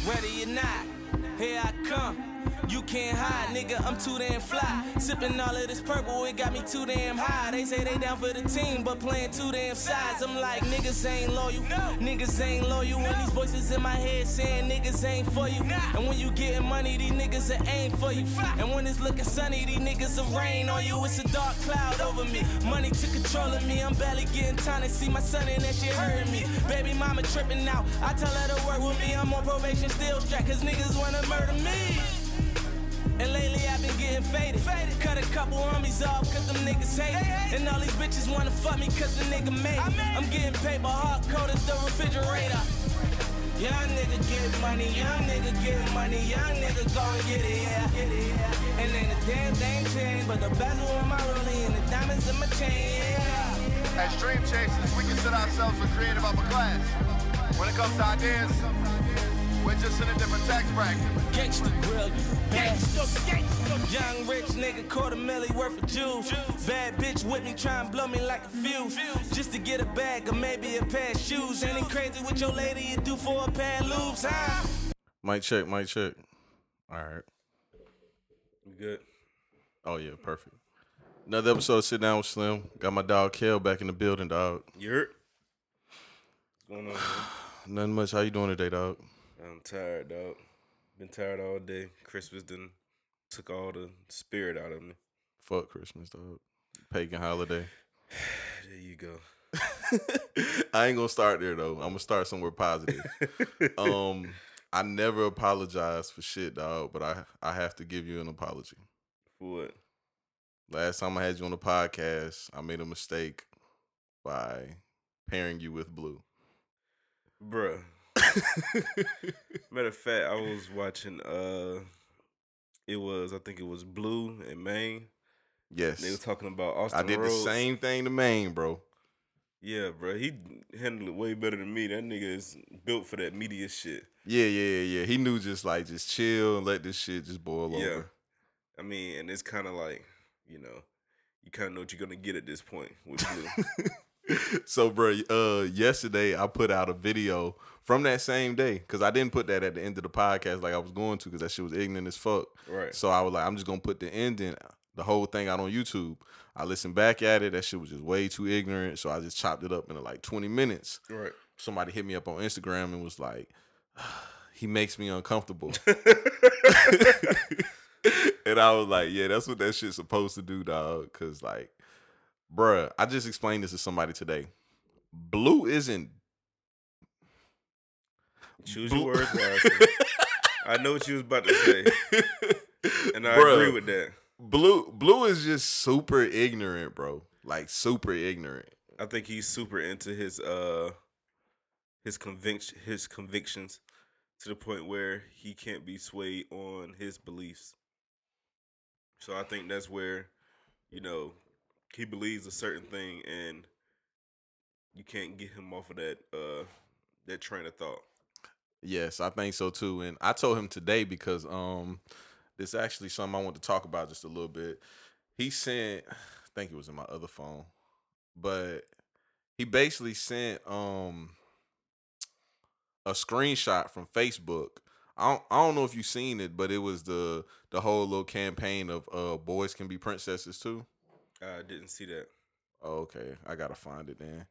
Ready or not, here I come. You can't hide, nigga, I'm too damn fly. Sipping all of this purple, it got me too damn high. They say they down for the team, but playing too damn sides. I'm like, niggas ain't loyal, niggas ain't loyal. When these voices in my head saying niggas ain't for you. And when you getting money, these niggas are ain't for you. And when it's looking sunny, these niggas will rain on you. It's a dark cloud over me. Money took control of me, I'm barely getting time to see my son and that shit hurting me. Baby mama tripping out, I tell her to work with me. I'm on probation, still strapped, cause niggas wanna murder me. And lately I've been getting faded. faded. Cut a couple homies off cause them niggas hate it. And all these bitches wanna fuck me cause the nigga made it. I'm getting paper hard cold as the refrigerator. Young nigga get money, young nigga get money, young nigga go and get it, yeah. Get it, yeah. And then the damn thing changed, but the bezel on my rollie and the diamonds in my chain, yeah. As dream chasers, we consider ourselves a creative upper class. When it comes to ideas, we're just in a different tax bracket. Gangsta grill, you best. Young rich nigga, quarter milli worth of jewels. Bad bitch with me, try and blow me like a fuse. Just to get a bag or maybe a pair of shoes. Ain't it crazy what your lady you do for a pair of loops, huh? Mic check, mic check. All right. You good? Oh yeah, perfect. Another episode of Sit Down with Slim. Got my dog Kel back in the building, dog. You hurt? What's going on, man? Nothing much. How you doing today, dog? I'm tired, dog. Been tired all day. Christmas done took all the spirit out of me. Fuck Christmas, dog. Pagan holiday. There you go. I ain't gonna start there though. I'm gonna start somewhere positive. um, I never apologize for shit, dog, but I I have to give you an apology. For what? Last time I had you on the podcast, I made a mistake by pairing you with Blue. Bruh. Matter of fact, I was watching uh it was I think it was Blue and Maine. yes, They were talking about Austin I did Rhodes. the same thing to Maine, bro. Yeah, bro. He handled it way better than me. That nigga is built for that media shit. Yeah, yeah, yeah. He knew just like just chill and let this shit just boil over. Yeah. over. I mean, and it's kind of like, you know, you kind of know what you're gonna get at this point with Blue. so, bro, uh, yesterday I put out a video from that same day because I didn't put that at the end of the podcast like I was going to because that shit was ignorant as fuck. Right. So I was like, I'm just gonna put the ending, the whole thing out on YouTube. I listened back at it. That shit was just way too ignorant. So I just chopped it up into like 20 minutes. right. Somebody hit me up on Instagram and was like, he makes me uncomfortable. and I was like, yeah, that's what that shit's supposed to do, dog. Cause like, bruh, I just explained this to somebody today. Blue isn't Choose Blue- your words wisely. I know what you was about to say, and I Bruh, agree with that. Blue Blue is just super ignorant, bro. Like super ignorant. I think he's super into his uh his conviction his convictions to the point where he can't be swayed on his beliefs. So I think that's where, you know, he believes a certain thing and you can't get him off of that uh that train of thought. Yes, I think so too. And I told him today because um this actually something I want to talk about just a little bit. He sent I think it was in my other phone, but he basically sent um a screenshot from Facebook. I don't, I don't know if you've seen it, but it was the the whole little campaign of uh boys can be princesses too. I didn't see that. Oh, okay, I gotta find it then.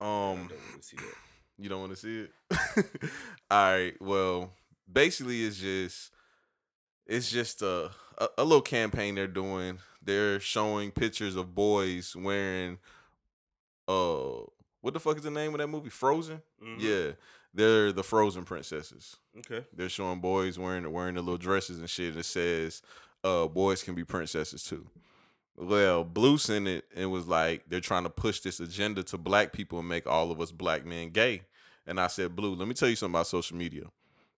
Um, don't you don't want to see it? All right. Well, basically, it's just it's just a, a a little campaign they're doing. They're showing pictures of boys wearing uh what the fuck is the name of that movie? Frozen. Mhm. Yeah, they're the Frozen princesses. Okay. They're showing boys wearing wearing the little dresses and shit. And it says, "Uh, boys can be princesses too." Well, Blue sent it and was like, they're trying to push this agenda to black people and make all of us black men gay. And I said, Blue, let me tell you something about social media.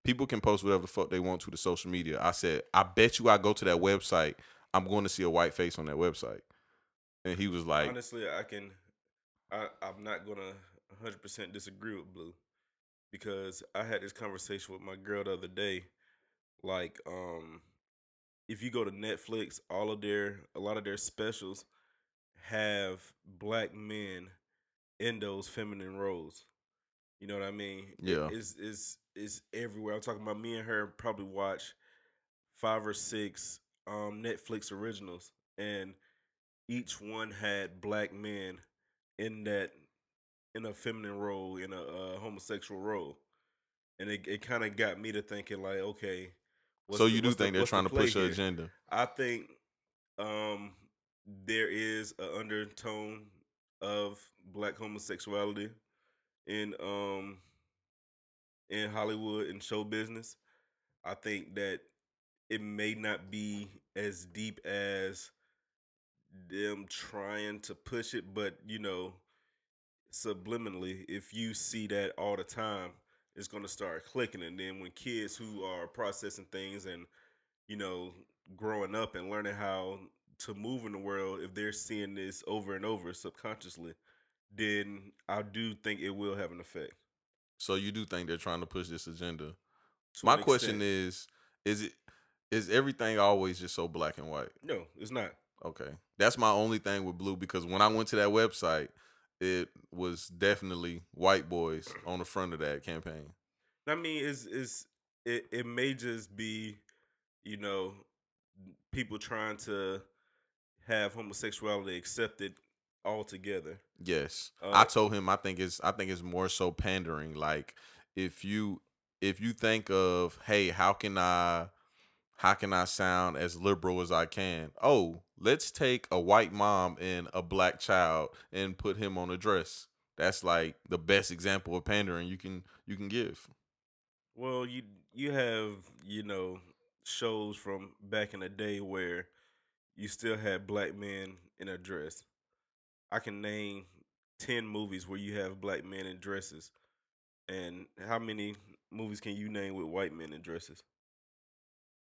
People can post whatever the fuck they want to the social media. I said, I bet you I go to that website, I'm going to see a white face on that website. And he was like, Honestly, I can. I I'm not gonna 100 percent disagree with Blue because I had this conversation with my girl the other day. Like, um, if you go to Netflix, all of their a lot of their specials have black men in those feminine roles. You know what I mean? Yeah. it's it's it's everywhere. I'm talking about me and her probably watch five or six um Netflix originals, and each one had black men in that in a feminine role, in a uh, homosexual role, and it it kind of got me to thinking like, okay. What's so the- you do what's the- think they're what's the trying to push an agenda? I think um there is an undertone of black homosexuality in um in Hollywood and show business. I think that it may not be as deep as them trying to push it, but you know, subliminally, if you see that all the time, it's gonna start clicking. And then when kids who are processing things and you know, growing up and learning how to move in the world, if they're seeing this over and over subconsciously, then I do think it will have an effect. So you do think they're trying to push this agenda? to My question is: Is it is everything always just so black and white? no, it's not. Okay, that's my only thing with blue because when I went to that website, it was definitely white boys on the front of that campaign. I mean, it's it's it, it may just be, you know, people trying to have homosexuality accepted altogether. Yes, Uh, I told him I think it's I think it's more so pandering. Like if you if you think of hey, how can I how can I sound as liberal as I can? Oh, let's take a white mom and a black child and put him on a dress. That's like the best example of pandering you can you can give. Well, you you have you know shows from back in the day where you still had black men in a dress. I can name ten movies where you have black men in dresses, and how many movies can you name with white men in dresses?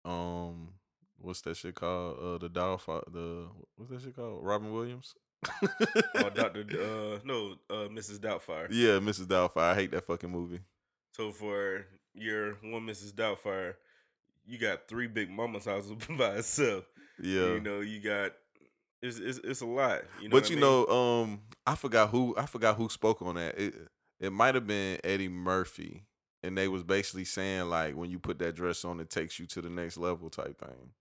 Um, what's that shit called? Uh, the Dollfire. The what's that shit called? Robin Williams. Oh, Doctor, uh, no, uh, Mrs. Doubtfire. Yeah, Mrs. Doubtfire. I hate that fucking movie. So for your one Mrs. Doubtfire, you got three big mama's houses by itself. Yeah. You know, you got it's it's, it's a lot. You know but I you mean? know, um, I forgot who I forgot who spoke on that. It it might have been Eddie Murphy, and they was basically saying like when you put that dress on, it takes you to the next level type thing.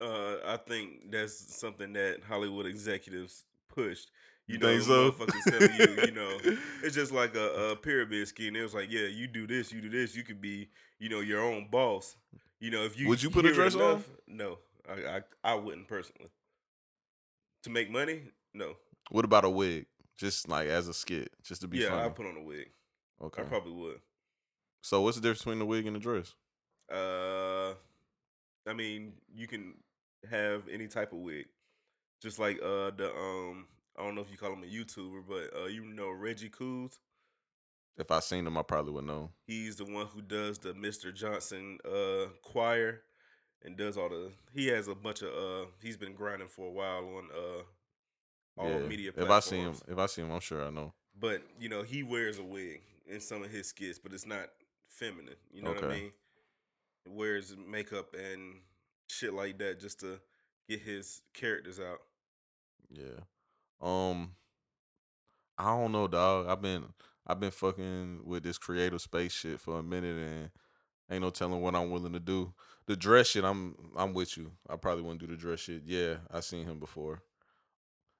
Uh, I think that's something that Hollywood executives pushed. You, You know, think so? motherfuckers telling you, you know, it's just like a, a pyramid scheme. It was like, yeah, you do this, you do this, you could be, you know, your own boss. You know, if you Would you put a dress on? No, I, I I wouldn't personally. To make money, no. What about a wig? Just like as a skit, just to be yeah, funny. I put on a wig. okay. I probably would. So what's the difference between the wig and the dress? Uh, I mean, you can have any type of wig, just like uh the um. I don't know if you call him a YouTuber, but uh, you know Reggie Couz. If I seen him, I probably would know. He's the one who does the Mr. Johnson uh choir and does all the. He has a bunch of uh. He's been grinding for a while on uh all yeah. media. If I see him, if I see him, I'm sure I know. but you know he wears a wig in some of his skits, but it's not feminine. You know what I mean? Wears makeup and shit like that just to get his characters out. Yeah. Um I don't know, dog. I've been I've been fucking with this creative space shit for a minute and ain't no telling what I'm willing to do. The dress shit, I'm I'm with you. I probably wouldn't do the dress shit. Yeah, I seen him before.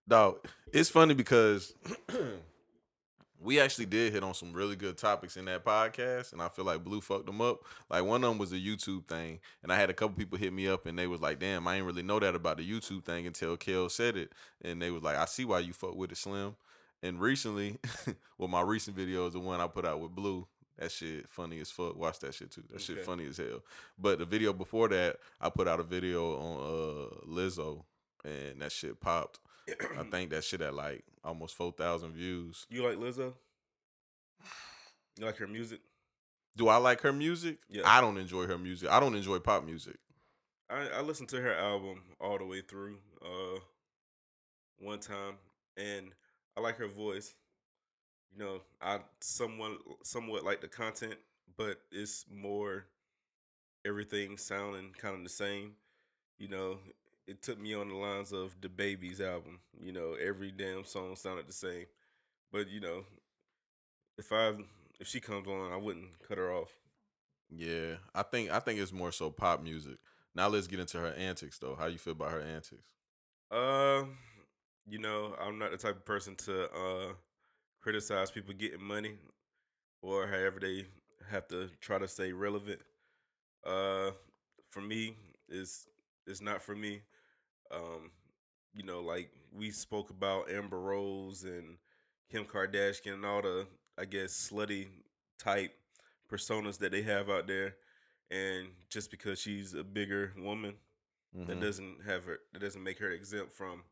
Dog, it's funny because we actually did hit on some really good topics in that podcast, and I feel like Blue fucked them up. Like one of them was a YouTube thing, and I had a couple people hit me up, and they was like, "Damn, I ain't really know that about the YouTube thing until Kel said it." And they was like, "I see why you fuck with it, Slim." And recently, well, my recent video is the one I put out with Blue. That shit funny as fuck. Watch that shit too. That shit funny as hell. But the video before that, I put out a video on uh Lizzo, and that shit popped. I think that shit at like almost four thousand views. You like Lizzo? You like her music? Do I like her music? Yeah. I don't enjoy her music. I don't enjoy pop music. I, I listened to her album all the way through uh one time and I like her voice. You know, I somewhat somewhat like the content, but it's more everything sounding kind of the same. You know, it took me on the lines of DaBaby's album. You know, every damn song sounded the same. But you know, if I if she comes on, I wouldn't cut her off. Yeah, I think I think it's more so pop music. Now let's get into her antics though. How you feel about her antics? Uh, you know, I'm not the type of person to uh criticize people getting money or however they have to try to stay relevant. Uh, for me, it's it's not for me. Um, you know, like we spoke about Amber Rose and Kim Kardashian and all the I guess slutty type personas that they have out there, and just because she's a bigger woman, that Mhm. doesn't have her that doesn't make her exempt from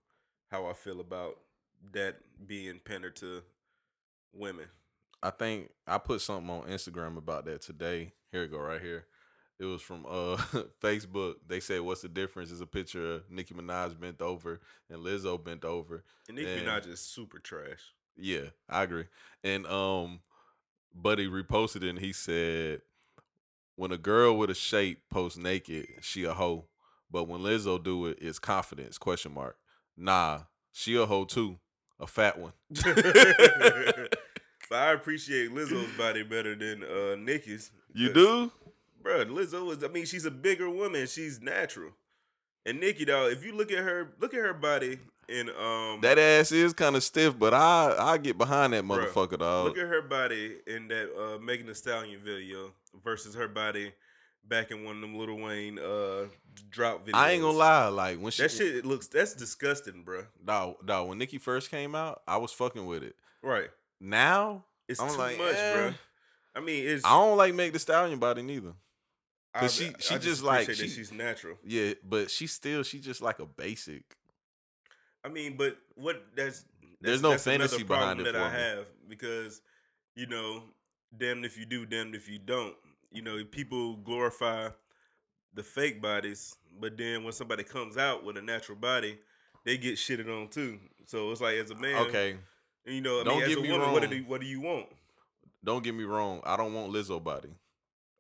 how I feel about that being pandered to women. I think I put something on Instagram about that today. Here we go, right here. It was from uh Facebook. They said, "What's the difference?" Is a picture of Nicki Minaj bent over and Lizzo bent over. And Nicki And- Minaj is super trash. Yeah, I agree. And um, Buddy reposted it and he said, "When a girl with a shape posts naked, she a hoe. But when Lizzo do it, it's confidence?" Question mark. Nah, she a hoe too, a fat one. but I appreciate Lizzo's body better than uh Nicki's. you do? Bro, Lizzo is I mean, she's a bigger woman. She's natural. And Nicki though, if you look at her, look at her body and um That ass is kind of stiff, but I I get behind that motherfucker, dog. Look at her body in that uh Megan Thee Stallion video versus her body back in one of them Lil Wayne uh drop videos. I ain't gonna lie, like when she That shit looks that's disgusting, bro. dog, dog, when Nicki first came out, I was fucking with it. Right. Now It's I'm too like, much, eh. bro. I mean, it's I don't like Megan Thee Stallion body neither. I- 'cause she- I she just like- she- she's natural. Yeah, but she still she just like a basic. I mean, but what that's, that's There's no that's fantasy behind problem it that I me. have because you know, damned if you do, damned if you don't. You know, people glorify the fake bodies, but then when somebody comes out with a natural body, they get shitted on too. So it's like as a man, Okay, you know, I Don't mean, as get a me woman, what do wrong. you, what do you want? don't get me wrong. I don't want Lizzo body,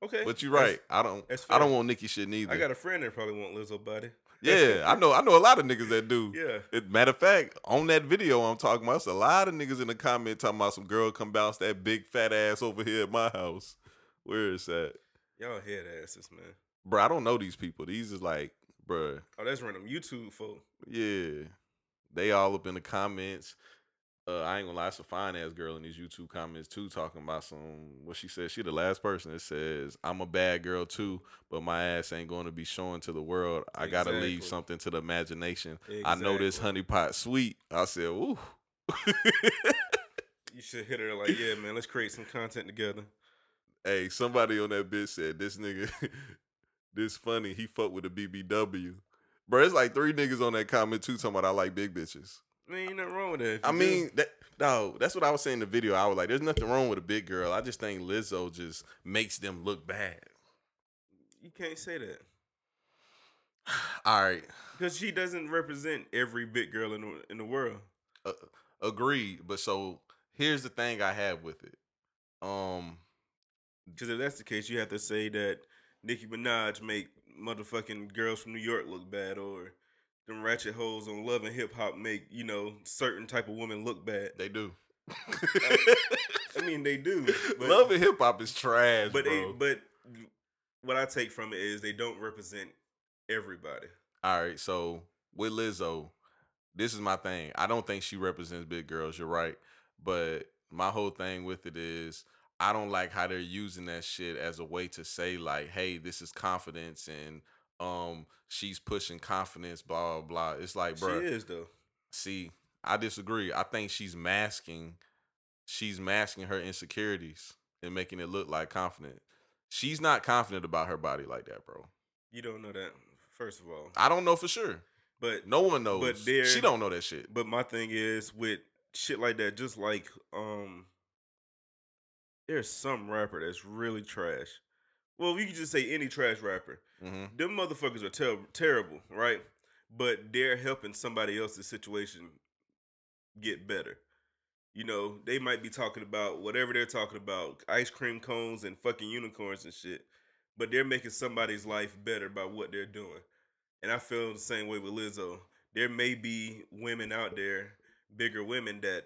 Okay, but you're that's- right. I don't. that's I don't want Nicki shit neither. I got a friend that probably want Lizzo body. yeah, I know. I know a lot of niggas that do. Yeah. It, matter of fact, on that video I'm talking about, it's a lot of niggas in the comment talking about some girl come bounce that big fat ass over here at my house. Where is that? Y'all head asses, man. Bro, I don't know these people. These is like, bruh, Oh, that's random YouTube folk. yeah. They all up in the comments. Uh, I ain't gonna lie, it's a fine ass girl in these YouTube comments too, talking about some what she said. She the last person that says, I'm a bad girl too, but my ass ain't gonna be showing to the world. I gotta leave something to the imagination. I know this Exactly. honey pot sweet. I said, ooh. You should hit her like, yeah, man, let's create some content together. Hey, somebody on that bitch said this nigga, this funny. He fuck with a BBW, bro. It's like three niggas on that comment too talking about I like big bitches. I mean, ain't nothing wrong with that. I mean, that no, that's what I was saying in the video. I was like, there's nothing wrong with a big girl. I just think Lizzo just makes them look bad. you can't say that All right, because she doesn't represent every big girl in the, in the world. uh, agreed. But so here's the thing I have with it. Um, Because if that's the case, you have to say that Nicki Minaj make motherfucking girls from New York look bad, or them ratchet hoes on Love and Hip Hop make you know certain type of women look bad. they do. I mean, they do. But, Love and hip hop is trash, but they, bro. but what I take from it is they don't represent everybody. All right, so with Lizzo, this is my thing. I don't think she represents big girls. You're right, but my whole thing with it is I don't like how they're using that shit as a way to say like, "Hey, this is confidence," and um, she's pushing confidence. Blah blah. blah. It's like, bro, She is though. see, I disagree. I think she's masking, she's masking her insecurities and making it look like confident. She's not confident about her body like that, bro. You don't know that. First of all, I don't know for sure. but No one knows. there- she don't know that shit. But my thing is with shit like that, just like um, there's some rapper that's really trash. Well, we could just say any trash rapper. Mm-hmm. Them motherfuckers are ter- terrible, right? But they're helping somebody else's situation get better. You know, they might be talking about whatever they're talking about, ice cream cones and fucking unicorns and shit. But they're making somebody's life better by what they're doing. And I feel the same way with Lizzo. There may be women out there, bigger women that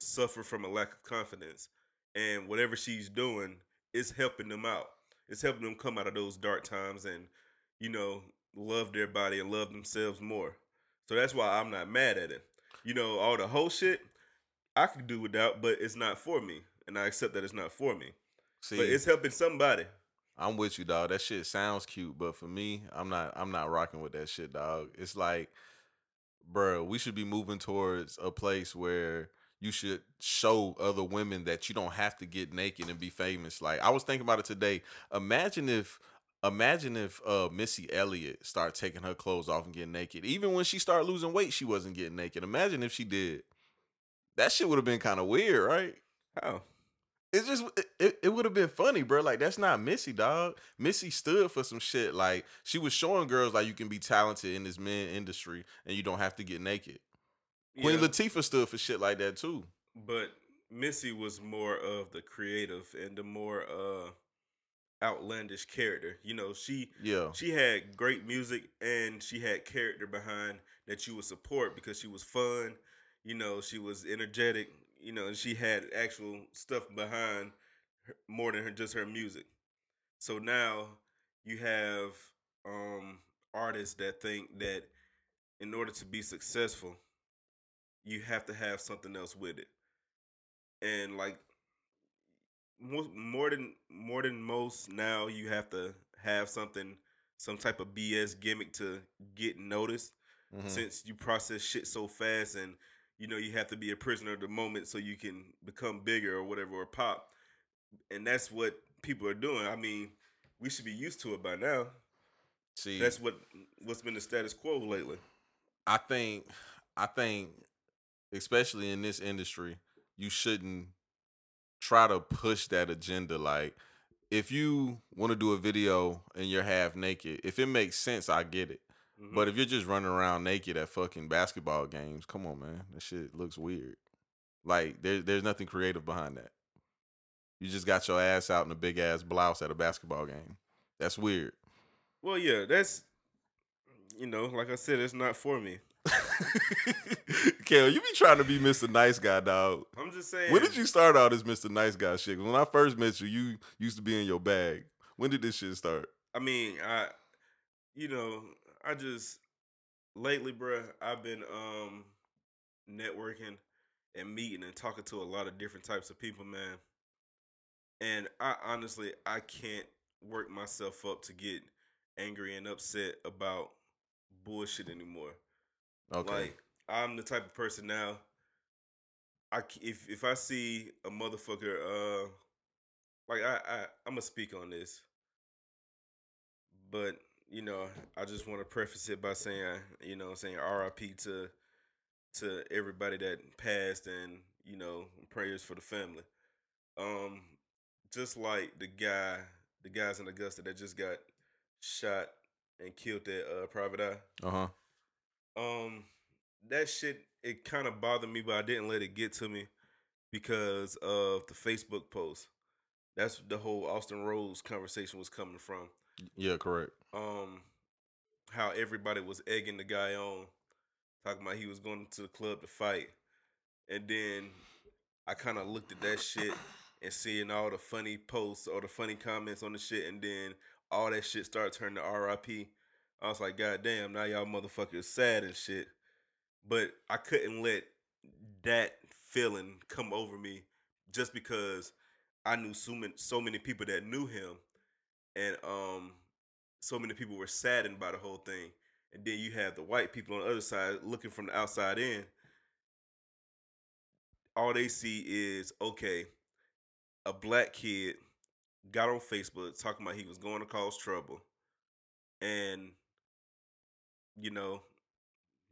suffer from a lack of confidence. and whatever she's doing is helping them out. It's helping them come out of those dark times and you know love their body and love themselves more. So that's why I'm not mad at it. You know, all the whole shit I could do without, but it's not for me, and I accept that it's not for me. See, but it's helping somebody. I'm with you, dog. That shit sounds cute, but for me, I'm not. I'm not rocking with that shit, dog. It's like, bro, we should be moving towards a place where you should show other women that you don't have to get naked and be famous. Like I was thinking about it today. Imagine if imagine if uh Missy Elliott start taking her clothes off and getting naked. Even when she started losing weight, she wasn't getting naked. Imagine if she did. That shit would have been kind of weird, right? Oh. It's just it, it would have been funny, bro. Like that's not Missy, dog. Missy stood for some shit. Like she was showing girls like you can be talented in this men industry and you don't have to get naked. Queen Yeah, Latifah stood for shit like that too. but Missy was more of the creative and the more uh outlandish character. You know, she Yeah. she had great music and she had character behind that you would support because she was fun. You know, she was energetic. You know, and she had actual stuff behind her, more than her, just her music. So now you have um artists that think that in order to be successful, you have to have something else with it. And like more, more than more than most now you have to have something some type of BS gimmick to get noticed Mhm. since you process shit so fast and you know you have to be a prisoner of the moment so you can become bigger or whatever or pop and that's what people are doing i mean we should be used to it by now See, that's what what's been the status quo lately I think I think especially in this industry, you shouldn't try to push that agenda like if you want to do a video and you're half naked, if it makes sense, I get it. Mhm. But if you're just running around naked at fucking basketball games, come on, man. That shit looks weird. Like there, there's nothing creative behind that. You just got your ass out in a big ass blouse at a basketball game. That's weird. well yeah that's you know like i said it's not for me Kel, you be trying to be Mr. Nice Guy, dog. i'm just saying When did you start out as Mr. Nice Guy shit? When I first met you, you used to be in your bag. When did this shit start? I mean, I, you know, I just lately, bruh, I've been um networking and meeting and talking to a lot of different types of people, man. And I honestly, I can't work myself up to get angry and upset about bullshit anymore. Okay. Like I'm the type of person now. I if if I see a motherfucker, uh, like I I I'm gonna speak on this, but you know I just want to preface it by saying you know saying R.I.P. to to everybody that passed and you know prayers for the family. Um, just like the guy, the guys in Augusta that just got shot and killed at uh, Private Eye uh huh. Um that shit it kind of bothered me but i didn't let it get to me because of the facebook post. That's the whole austin rhodes conversation was coming from. Yeah, correct. um how everybody was egging the guy on talking about he was going to the club to fight. And then i kind of looked at that shit and seeing all the funny posts or the funny comments on the shit and then all that shit started turning to rip i was like god damn now y'all motherfuckers sad and shit. But i couldn't let that feeling come over me just because i knew so many, so many people that knew him and um so many people were saddened by the whole thing. And then you have the white people on the other side looking from the outside in. All they see is okay a black kid got on facebook talking about he was going to cause trouble. And you know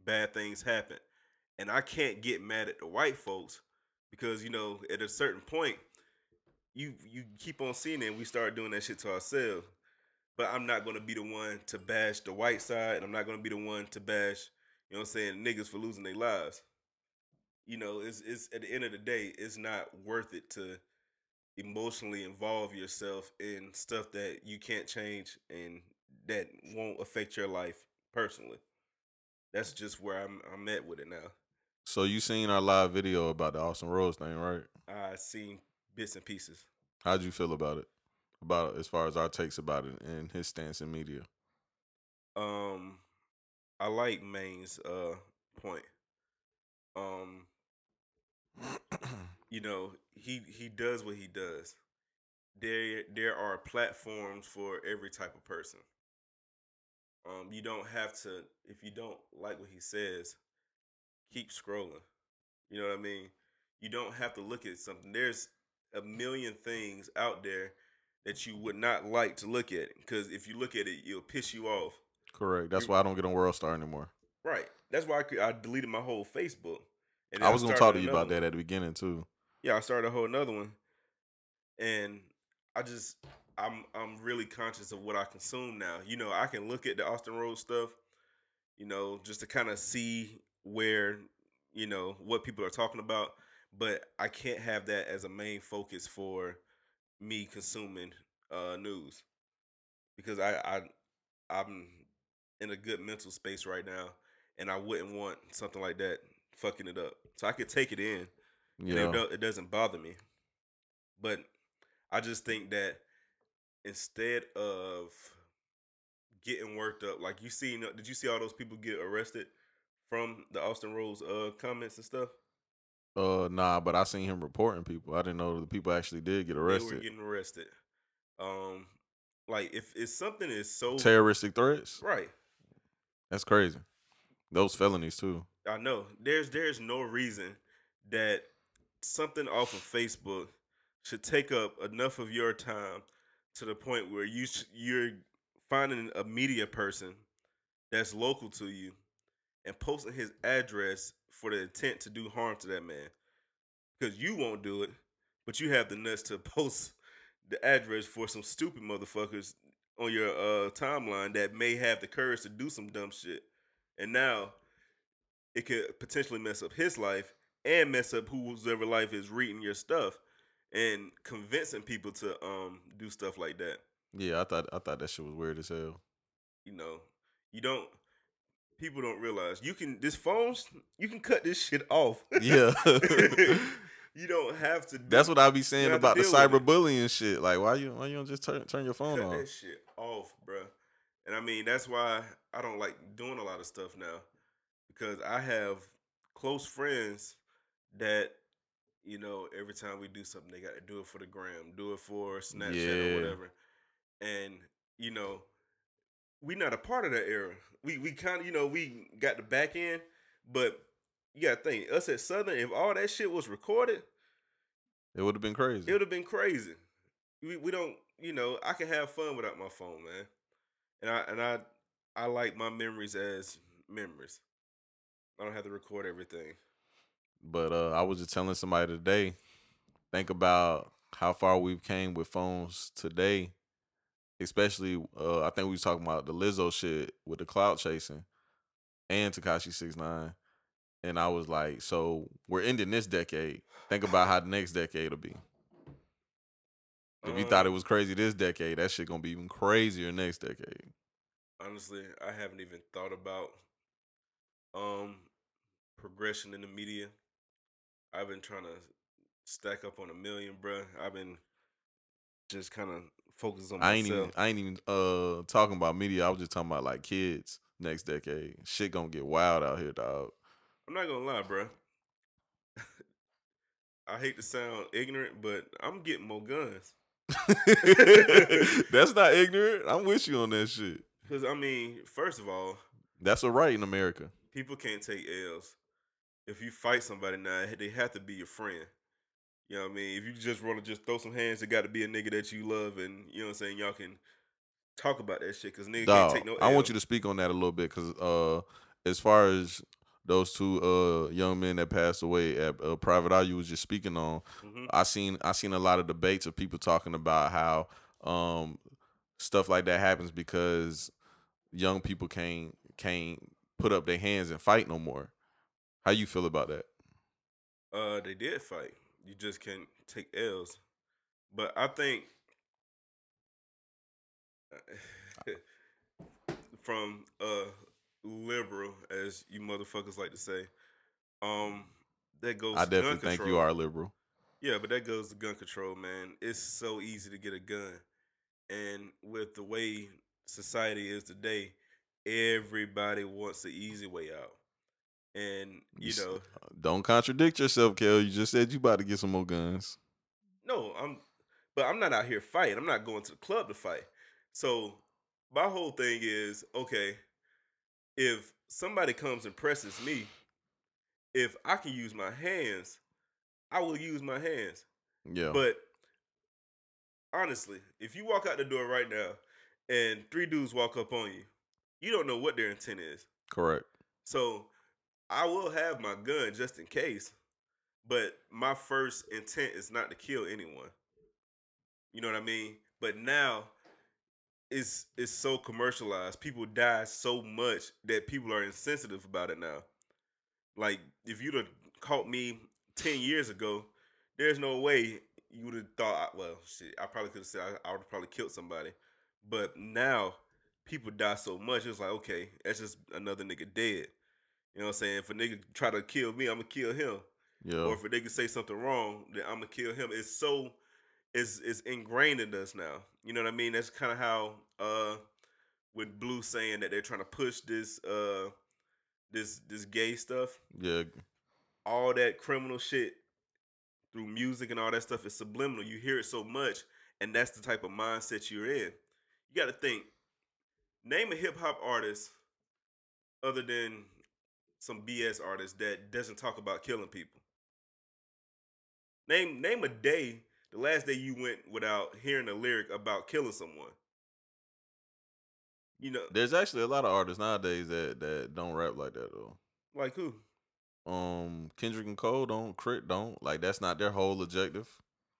bad things happen and i can't get mad at the white folks because you know at a certain point you you keep on seeing it we start doing that shit to ourselves but I'm not gonna be the one to bash the white side, and I'm not gonna be the one to bash, you know what I'm saying, niggas for losing their lives. You know, it's it's at the end of the day, it's not worth it to emotionally involve yourself in stuff that you can't change and that won't affect your life personally. That's just where I'm I'm at with it now. So you seen our live video about the Austin Rhodes thing, right? I seen bits and pieces. How'd you feel about it? About as far as our takes about it and his stance in media. Um, I like Maine's uh point. Um, you know, he he does what he does. There there are platforms for every type of person. Um, you don't have to if you don't like what he says, keep scrolling. You know what I mean? You don't have to look at something. There's a million things out there that you would not like to look at because if you look at it, it'll piss you off. Correct. That's You- why I don't get on World Star anymore. Right. That's why I, I deleted my whole Facebook. And I was gonna talk to you about another that at the beginning too. Yeah, I started a whole another one, and I just I'm I'm really conscious of what I consume now. You know, I can look at the Austin Rhodes stuff, you know, just to kind of see where you know what people are talking about, but I can't have that as a main focus for me consuming uh news because I I I'm in a good mental space right now, and I wouldn't want something like that fucking it up. So I could take it in Yeah. it, it doesn't bother me. But I just think that instead of getting worked up, like you see, did you see all those people get arrested from the Austin Rhodes uh, comments and stuff? Uh, nah, but I seen him reporting people. I didn't know the people actually did get arrested. They were getting arrested. Um, like if if something is so Terroristic threats. right, That's crazy. Those felonies too. I know there's there's no reason that something off of Facebook should take up enough of your time to the point where you you're finding a media person that's local to you and posting his address for the intent to do harm to that man. Because you won't do it but you have the nuts to post the address for some stupid motherfuckers on your uh timeline that may have the courage to do some dumb shit. And now it could potentially mess up his life and mess up whoever life is reading your stuff and convincing people to um do stuff like that. Yeah, I thought I thought that shit was weird as hell. You know, you don't. People don't realize you can this phones. You can cut this shit off. Yeah. you don't have to. Do, That's what I be saying about the cyberbullying shit. Like, why you why you don't just turn turn your phone cut off? that shit off, bruh. And I mean, that's why I don't like doing a lot of stuff now because I have close friends that, you know, every time we do something, they got to do it for the gram, do it for Snapchat Yeah. or whatever. And, you know, we not a part of that era. We, we kind of, you know, we got the back end, but you got to think, us at Southern, if all that shit was recorded, It would have been crazy. it would have been crazy. We we don't, you know, I can have fun without my phone, man. And I and I I like my memories as memories. I don't have to record everything. But uh, I was just telling somebody today, think about how far we've came with phones today. Especially, uh, I think we was talking about the Lizzo shit with the cloud chasing and Tekashi Six Nine, and I was like, so we're ending this decade. Think about how the next decade will be. If you thought it Um, was crazy this decade, that shit gonna be even crazier next decade. honestly, I haven't even thought about um progression in the media. I've been trying to stack up on a million, bruh. I've been just kind of focused on I ain't myself. even I ain't even uh talking about media. I was just talking about like kids next decade. Shit gonna get wild out here, dog. I'm not gonna lie, bruh. I hate to sound ignorant, but I'm getting more guns. That's not ignorant. I'm with you on that shit. Because I mean, first of all, That's a right in America. people can't take L's. If you fight somebody now, they have to be your friend. You know what I mean? If you just want to just throw some hands, it got to be a nigga that you love, and you know what I'm saying. Y'all can talk about that shit because nigga Dog, can't take no. I want you to speak on that a little bit because uh, as far as those two uh young men that passed away at uh, Private Eye, you was just speaking on. Mhm. I seen I seen a lot of debates of people talking about how um stuff like that happens because young people can't can't put up their hands and fight no more. How you feel about that? Uh, they did fight. You just can't take L's. But I think from uh liberal, as you motherfuckers like to say, um, that goes. I to gun definitely think you are liberal. Yeah, but that goes to gun control, man. It's so easy to get a gun. And with the way society is today, everybody wants the easy way out. And, you know, Don't contradict yourself, Kel. You just said you about to get some more guns. no, I'm but I'm not out here fighting. I'm not going to the club to fight. So my whole thing is, okay, if somebody comes and presses me, if I can use my hands, I will use my hands. Yeah. But honestly, if you walk out the door right now and three dudes walk up on you, you don't know what their intent is. Correct. So I will have my gun just in case, but my first intent is not to kill anyone. You know what I mean? But now it's it's so commercialized. People die so much that people are insensitive about it now. Like if you'd have caught me ten years ago, there's no way you would have thought. Well, shit, I probably could have said I, I would have probably killed somebody. But now people die so much, it's like okay, that's just another nigga dead. You know what I'm saying? If a nigga try to kill me, I'm gonna kill him. Yeah. Or if a nigga say something wrong, then I'm gonna kill him. It's so it's it's ingrained in us now. You know what I mean? That's kind of how uh with Blue saying that they're trying to push this uh this this gay stuff, yeah. all that criminal shit through music and all that stuff is subliminal. You hear it so much, and that's the type of mindset you're in. You got to think. Name a hip hop artist other than some BS artist that doesn't talk about killing people. Name name a day, the last day you went without hearing a lyric about killing someone. You know, There's actually a lot of artists nowadays that that don't rap like that though. like who? Um, Kendrick and Cole don't, Crit don't. Like that's not their whole objective.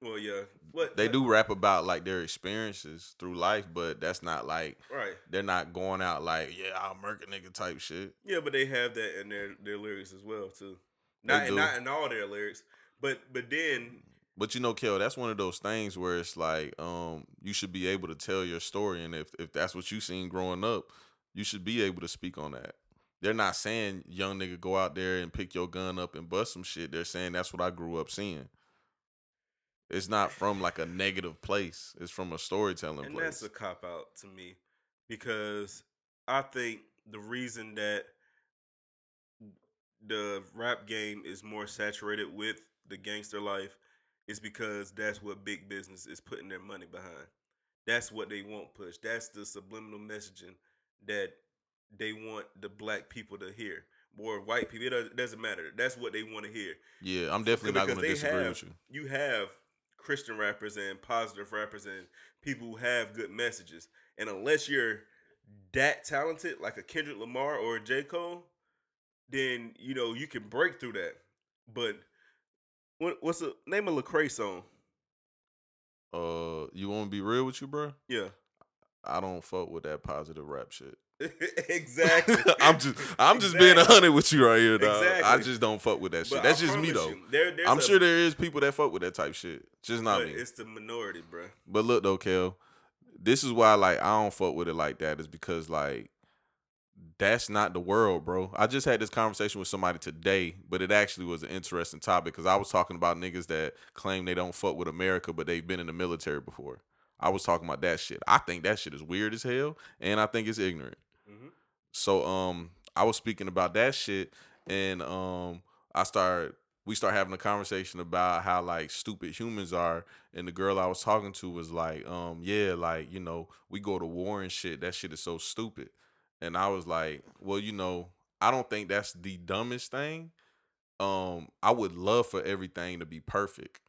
Well, yeah. What They do rap about like their experiences through life, but that's not like right. they're not going out like, yeah, I'll murk a nigga type shit. Yeah, but they have that in their their lyrics as well too. Not not in all their lyrics, but but then But you know, Kel, that's one of those things where it's like, um, you should be able to tell your story, and if if that's what you seen growing up, you should be able to speak on that. They're not saying young nigga go out there and pick your gun up and bust some shit. They're saying that's what I grew up seeing. It's not from like a negative place. It's from a storytelling and place. that's a cop out to me because I think the reason that the rap game is more saturated with the gangster life is because that's what big business is putting their money behind. That's what they want push. That's the subliminal messaging that they want the black people to hear. Or white people, it doesn't- matter. That's what they want to hear. yeah, I'm definitely not going to disagree have- with you. You have Christian rappers and positive rappers and people who have good messages. And unless you're that talented, like a Kendrick Lamar or a J. Cole, then you know you can break through that. But what, what's the name of Lecrae song? Uh, you want to be real with you, bro? Yeah, I don't fuck with that positive rap shit. exactly. I'm just I'm just being a Exactly. hundred with you right here, dog. I just don't fuck with that shit. But That's I just me though. you, there- I'm a- sure there is people that fuck with that type shit. Just not me. it's the minority, bro. But look though, Kel, this is why like I don't fuck with it like that. Is because like that's not the world, bro. I just had this conversation with somebody today, but it actually was an interesting topic because I was talking about niggas that claim they don't fuck with America, but they've been in the military before. I was talking about that shit. I think that shit is weird as hell, and I think it's ignorant. Mhm. So um, I was speaking about that shit, and um, I started. We start having a conversation about how like stupid humans are, and the girl I was talking to was like, um, yeah, like you know, we go to war and shit. That shit is so stupid. And I was like, well, you know, I don't think that's the dumbest thing. Um, I would love for everything to be perfect,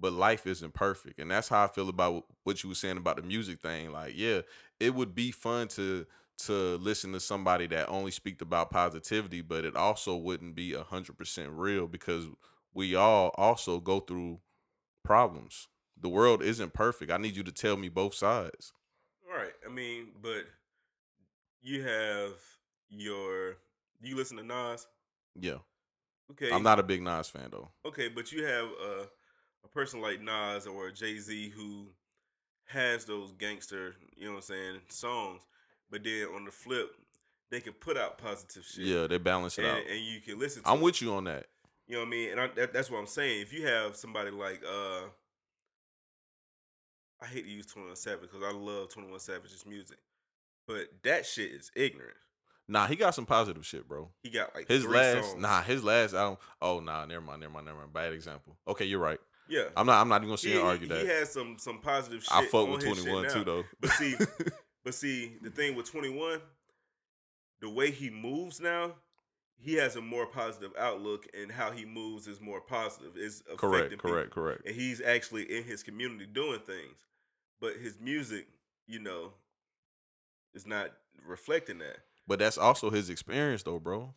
but life isn't perfect, and that's how I feel about what you were saying about the music thing. Like, yeah, it would be fun to to listen to somebody that only speak about positivity, but it also wouldn't be a hundred percent real because we all also go through problems. The world isn't perfect. I need you to tell me both sides. Right. I mean, but you have your. You listen to Nas? Yeah, Okay. I'm not a big Nas fan though. Okay, but you have a a person like Nas or Jay Z who has those gangster, you know what I'm saying, songs, but then on the flip, they can put out positive shit. Yeah, they balance it and, out. and you can listen. to I'm it. with you on that. You know what I mean? And I, that, that's what I'm saying. If you have somebody like uh I hate to use 21 Savage because I love 21 Savage's music. But that shit is ignorant. Nah, he got some positive shit, bro. He got like His last, songs. nah, his last album. Oh, nah, never mind, never mind, never mind. Bad example. Okay, you're right. Yeah. I'm not. I'm not even gonna sit he, and argue he that. He has some some positive shit. I fuck with 21 too, though. But see, but see, the thing with 21, the way he moves now, he has a more positive outlook, and how he moves is more positive. Is affecting correct, people. correct, correct. and he's actually in his community doing things. But his music, you know, is not reflecting that. But that's also his experience, though, bro.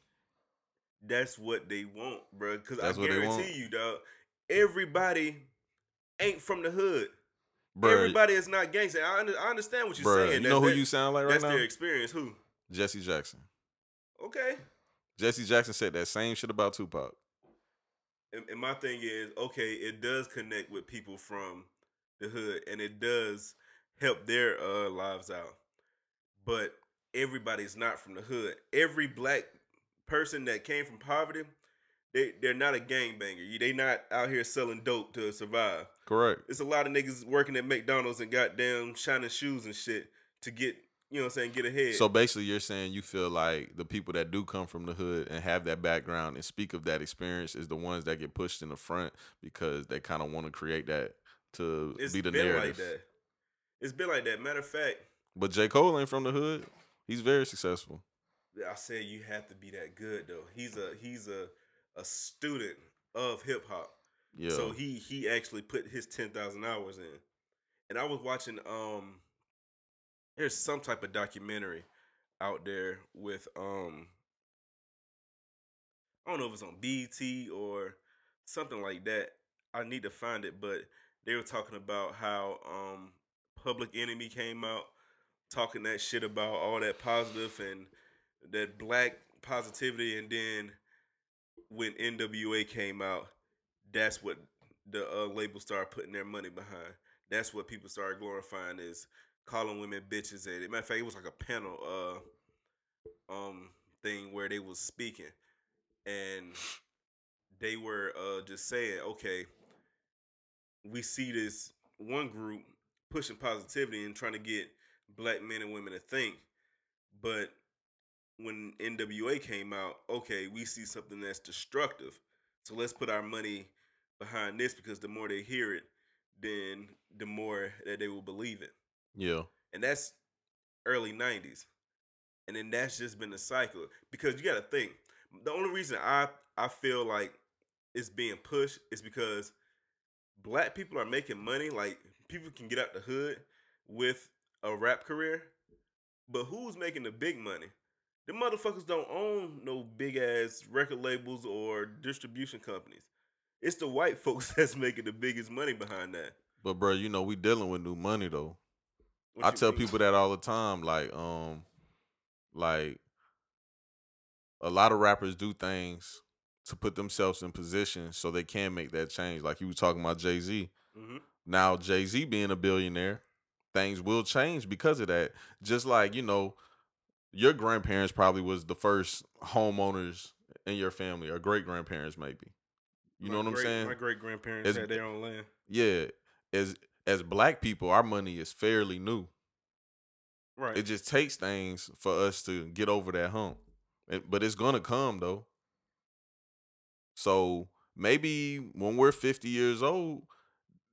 That's what they want, bro. Because I That's what they guarantee you, dog, everybody ain't from the hood. Bro, Everybody is not gangster. I, under, I understand what you're bro, saying. you know who That's- you sound like right That's now? That's their experience. Who? Jesse Jackson. Okay. Jesse Jackson said that same shit about Tupac. And, and my thing is, okay, it does connect with people from the hood, and it does help their uh, lives out. But everybody's not from the hood. Every black person that came from poverty, they they're not a gangbanger. They not out here selling dope to survive. Correct. It's a lot of niggas working at McDonald's and goddamn shining shoes and shit to get you know what I'm saying get ahead. So basically, you're saying you feel like the people that do come from the hood and have that background and speak of that experience is the ones that get pushed in the front because they kind of want to create that to it's be the been narrative. like that. It's been like that. Matter of fact, But J. Cole ain't from the hood. He's very successful. I said you have to be that good though. He's a he's a a student of hip hop. Yeah. So he he actually put his ten thousand hours in. And I was watching um there's some type of documentary out there with um I don't know if it's on BT or something like that. I need to find it, but they were talking about how um Public Enemy came out talking that shit about all that positive and that black positivity and then when NWA came out, that's what the uh, label started putting their money behind. That's what people started glorifying is calling women bitches. And matter of fact, it was like a panel uh um thing where they was speaking and they were uh just saying, okay, we see this one group pushing positivity and trying to get black men and women to think, but when NWA came out, okay, we see something that's destructive. So let's put our money behind this because the more they hear it, then the more that they will believe it. yeah. And that's early 90s. And then that's just been the cycle. Because you gotta think, the only reason I, I feel like it's being pushed is because black people are making money. Like people can get out the hood with a rap career. But who's making the big money? The motherfuckers don't own no big ass record labels or distribution companies. It's the white folks that's making the biggest money behind that. But bro, you know we dealing with new money though. What I tell mean? people that all the time. Like, um, like a lot of rappers do things to put themselves in position so they can make that change. Like you were talking about Jay Z. Mhm. Now Jay Z being a billionaire, things will change because of that. Just like you know, your grandparents probably was the first homeowners in your family, or great grandparents maybe. You My know what I'm saying? My great grandparents had their own land. Yeah. As as black people, our money is fairly new. Right. It just takes things for us to get over that hump. And- but it's gonna come though. So maybe when we're 50 years old,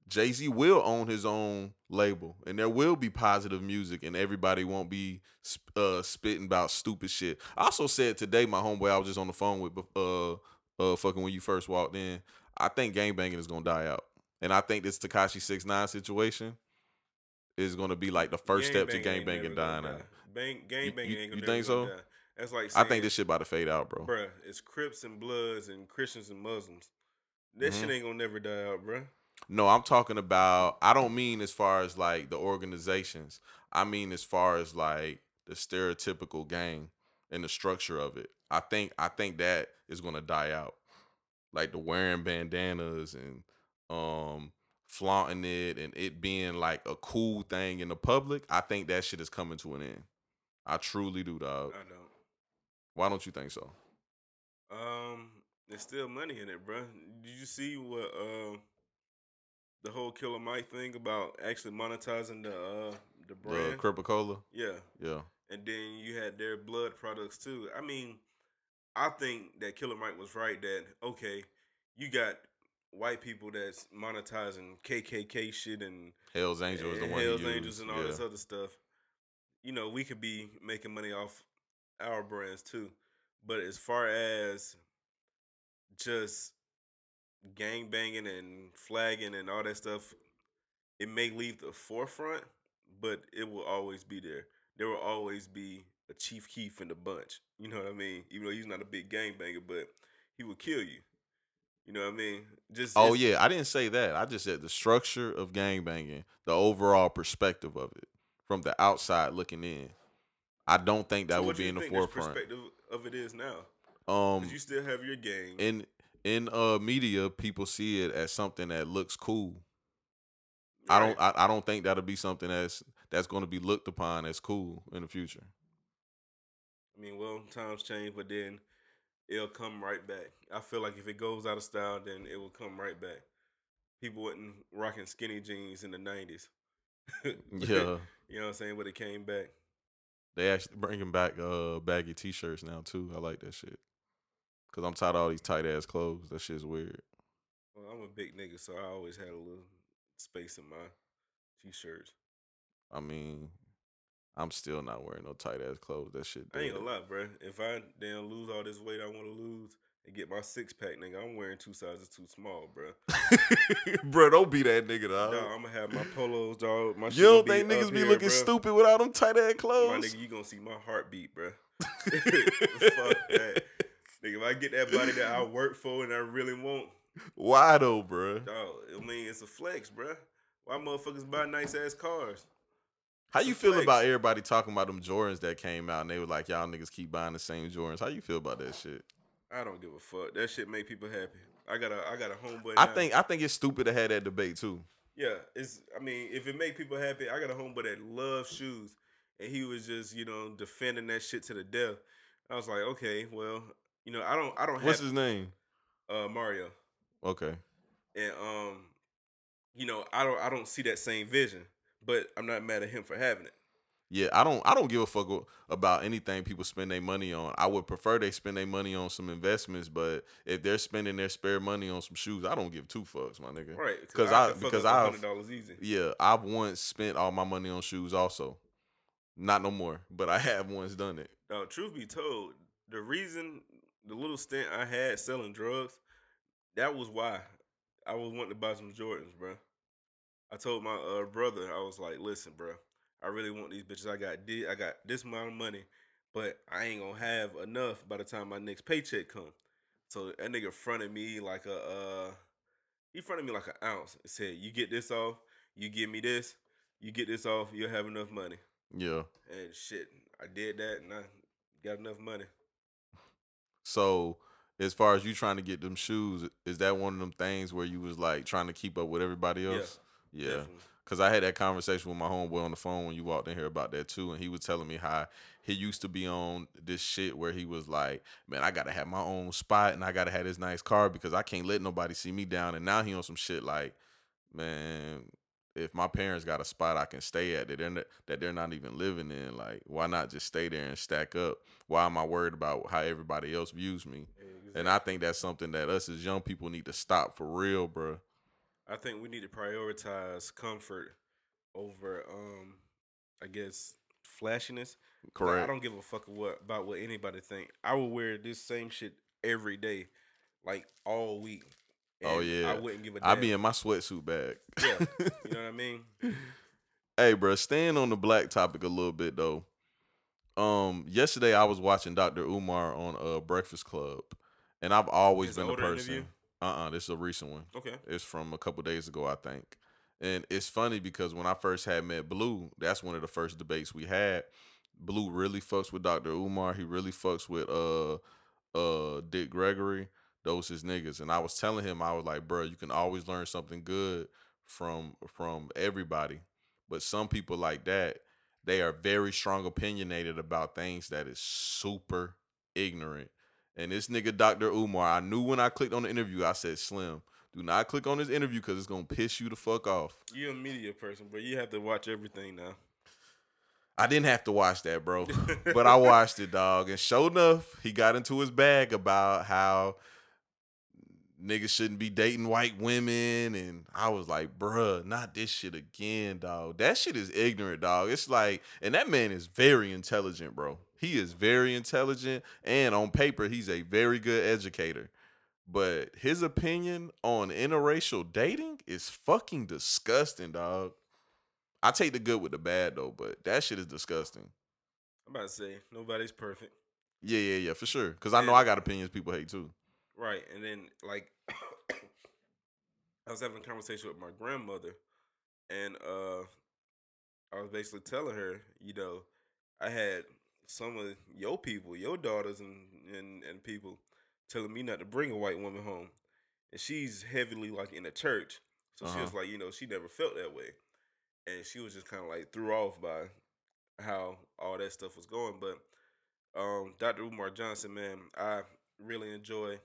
Jay Z will own his own label, and there will be positive music, and everybody won't be uh, spitting about stupid shit. I also said today, my homeboy, I was just on the phone with, uh, uh, fucking when you first walked in. I think gangbanging is gonna die out, and I think this Tekashi Six Nine situation is gonna be like the first step to Gang banging gangbanging dying out. Bang, gang You- banging you- ain't gonna think so? die. That's like I think this shit about to fade out, bro. bruh, it's Crips and Bloods and Christians and Muslims. That Mhm. shit ain't gonna never die out, bruh. No, I'm talking about. I don't mean as far as like the organizations. I mean as far as like the stereotypical gang and the structure of it. I think I think that is gonna die out. Like the wearing bandanas and um flaunting it and it being like a cool thing in the public. I think that shit is coming to an end. I truly do, dog. I don't. Why don't you think so? Um, There's still money in it, bro. Did you see what um the whole Killer Mike thing about actually monetizing the uh the The brand? Cripa Cola. yeah, Yeah. and then you had their blood products too. I mean, I think that Killer Mike was right that okay, you got white people that's monetizing KKK shit and Hell's eh, Angel is the and one. he Hell's. Angels and all yeah. this other stuff. You know, we could be making money off our brands too. But as far as just gang banging and flagging and all that stuff, it may leave the forefront, but it will always be there. There will always be a Chief Keef in the bunch. You know what I mean? Even though he's not a big gang banger, but he will kill you. You know what I mean? Just Oh it's- yeah, I didn't say that. I just said the structure of gangbanging, the overall perspective of it from the outside looking in. I don't think that so would be in the forefront. perspective of it is now. Um, you still have your gang. in in uh media, people see it as something that looks cool. I don't. I, I don't think that'll be something that's that's going to be looked upon as cool in the future. I mean, well, times change, but then it'll come right back. I feel like if it goes out of style, then it will come right back. People wasn't rocking skinny jeans in the nineties. Yeah, you know what I'm saying? But it came back. they actually bringing back uh baggy t-shirts now too. I like that shit. Cause I'm tired of all these tight ass clothes. That shit's weird. Well, I'm a big nigga, so I always had a little space in my t-shirts. I mean, I'm still not wearing no tight ass clothes. That shit. I ain't a lot, bro. If I damn lose all this weight I want to lose and get my six pack, nigga, I'm wearing two sizes too small, bro. bro, don't be that nigga, dog. Dog, I'm gonna have my polos, dog. My you don't think niggas be here, looking bruh. stupid without them tight ass clothes? My nigga, you gonna see my heartbeat, bro. Fuck that. Nigga, if I get that body that I work for and I really want, Why though, bro? dog, I mean, it's a flex, bro. Why motherfuckers buy nice ass cars? How you feel about everybody talking about them Jordans that came out and they were like, y'all niggas keep buying the same Jordans? How you feel about that shit? I don't give a fuck. That shit make people happy. I got a, I got a homeboy. I now. think I think it's stupid to have that debate too. Yeah, it's. I mean, if it make people happy, I got a homeboy that loves shoes, and he was just, you know, defending that shit to the death. I was like, okay, well, you know, I don't, I don't What's his name? uh, Mario, Okay. and um, you know, I don't, I don't see that same vision, but I'm not mad at him for having it. Yeah, I don't I don't give a fuck about anything people spend their money on. I would prefer they spend their money on some investments, but if they're spending their spare money on some shoes, I don't give two fucks, my nigga. Right, because I- fuck because I've- hundred dollars easy. Yeah, I've once spent all my money on shoes also. Not no more, but I have once done it. Now, truth be told, the reason the little stint I had selling drugs, that was why I was wanting to buy some Jordans, bro. I told my uh, brother, I was like, "Listen, bro, I really want these bitches. I got di- I got this amount of money, but I ain't gonna have enough by the time my next paycheck come." So that nigga fronted me like a uh, he fronted me like an ounce. It said, "You get this off, you give me this, you get this off, you'll have enough money." Yeah. And shit, I did that, and I got enough money. So as far as you trying to get them shoes, is that one of them things where you was like trying to keep up with everybody else? Yeah. Definitely. Cause I had that conversation with my homeboy on the phone when you walked in here about that too, and he was telling me how he used to be on this shit where he was like, "Man, I gotta have my own spot and I gotta have this nice car because I can't let nobody see me down." And now he on some shit like, "Man, if my parents got a spot I can stay at that they're not, that they're not even living in, like, why not just stay there and stack up? Why am I worried about how everybody else views me?" And I think that's something that us as young people need to stop for real, bro. I think we need to prioritize comfort over, um, I guess, flashiness. 'Cause I- I don't give a fuck what about what anybody think. I would wear this same shit every day, like all week. Oh, yeah. I wouldn't give a damn. I be in my sweatsuit bag. Yeah, you know what I mean. Hey, bro, staying on the black topic a little bit though. Um, yesterday I was watching Dr. Umar on uh Breakfast Club, and I've always His been older person. interview? Uh, uh this is a recent one. Okay. It's from a couple days ago, I think. And it's funny because when I first had met Blue, that's one of the first debates we had. Blue really fucks with Dr. Umar. He really fucks with uh uh Dick Gregory. Those his niggas. And I was telling him, I was like, bro, you can always learn something good from from everybody. But some people like that, they are very strong opinionated about things that is super ignorant. And this nigga Dr. Umar, I knew when I clicked on the interview, I said, Slim, do not click on this interview because it's gonna piss you the fuck off. You're a media person, but you have to watch everything now. I didn't have to watch that, bro. but I watched it, dog. And sure enough, he got into his bag about how niggas shouldn't be dating white women. And I was like, bruh, not this shit again, dog. That shit is ignorant, dog. It's like, and that man is very intelligent, bro. He is very intelligent. And on paper, he's a very good educator. But his opinion on interracial dating is fucking disgusting, dog. I take the good with the bad though, but that shit is disgusting. I'm about to say nobody's perfect. Yeah, yeah, yeah, for sure. Because I know I got opinions people hate too. Right. And then like I was having a conversation with my grandmother and uh I was basically telling her, you know, I had some of your people, your daughters and and, and people telling me not to bring a white woman home. And she's heavily like in the church. So she was Uh-huh. like, you know, she never felt that way. And she was just kind of like threw off by how all that stuff was going. But um, Dr. Umar Johnson, man, I really enjoy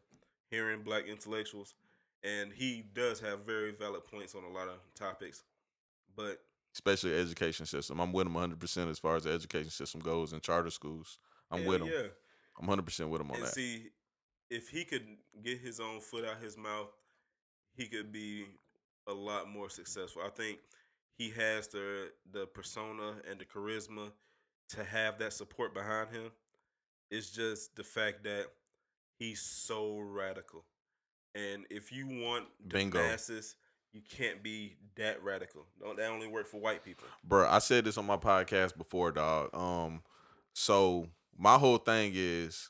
hearing black intellectuals, and he does have very valid points on a lot of topics. But Especially the education system. I'm with him 100% as far as the education system goes in charter schools. I'm hell with him. Yeah, I'm 100% with him on and that. see, if he could get his own foot out his mouth, he could be a lot more successful. I think he has the the persona and the charisma to have that support behind him. It's just the fact that he's so radical. And if you want the Bingo. masses, you can't be that radical. Don't that only work for white people. Bro, I said this on my podcast before, dog. Um, so my whole thing is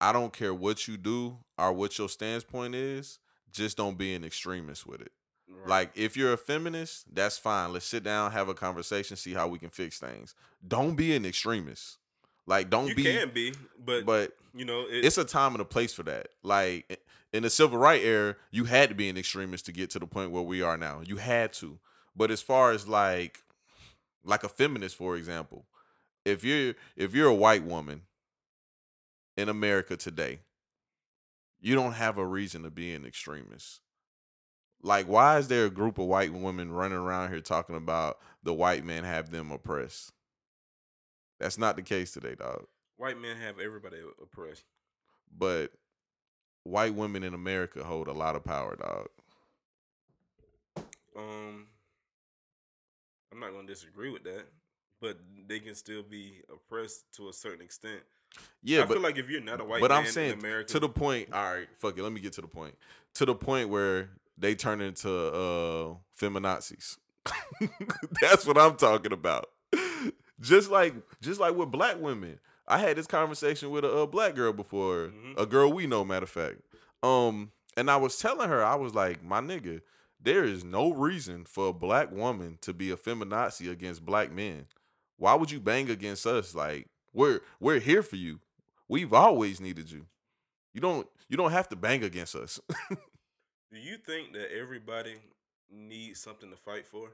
I don't care what you do or what your stance point is, just don't be an extremist with it. Right. Like if you're a feminist, that's fine. Let's sit down, have a conversation, see how we can fix things. Don't be an extremist. Like don't you be You can be, but, but you know, it, it's a time and a place for that. Like in the civil right era, you had to be an extremist to get to the point where we are now. You had to. But as far as like like a feminist, for example, if you're if you're a white woman in America today, you don't have a reason to be an extremist. Like, why is there a group of white women running around here talking about the white men have them oppressed? That's not the case today, dog. white men have everybody oppressed. but white women in America hold a lot of power, dog. Um, I'm not going to disagree with that, but they can still be oppressed to a certain extent. Yeah, I but feel like if you're not a white but man I'm saying in America, to the point. All right, fuck it. Let me get to the point. To the point where they turn into uh feminazis. That's what I'm talking about. Just like just like with black women. I had this conversation with a, uh black girl before, Mhm. a girl we know, matter of fact. Um, and I was telling her, I was like, my nigga, there is no reason for a black woman to be a feminazi against black men. Why would you bang against us? Like, we're we're here for you. We've always needed you. You don't you don't have to bang against us. do you think that everybody needs something to fight for?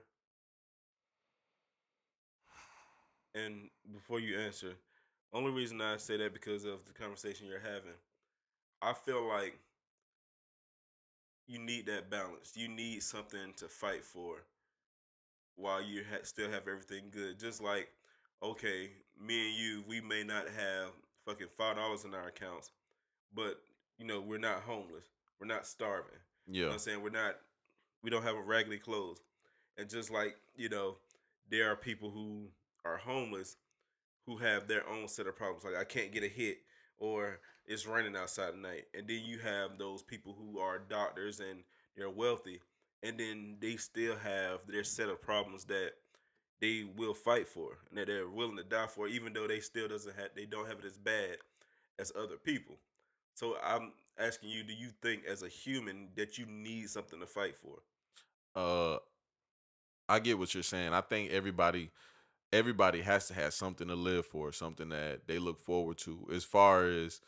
And before you answer, only reason I say that because of the conversation you're having. I feel like you need that balance. You need something to fight for while you ha- still have everything good. Just like, okay, me and you, we may not have fucking five dollars in our accounts, but you know we're not homeless. We're not starving. You know yeah. what I'm saying? We're not we don't have a raggedy clothes. And just like, you know, there are people who are homeless who have their own set of problems. Like I can't get a hit or it's raining outside at night. And then you have those people who are doctors and they're wealthy and then they still have their set of problems that they will fight for and that they're willing to die for, even though they still doesn't have they don't have it as bad as other people. So I'm asking you, do you think as a human that you need something to fight for? uh I get what you're saying. I think everybody everybody has to have something to live for, something that they look forward to. As far as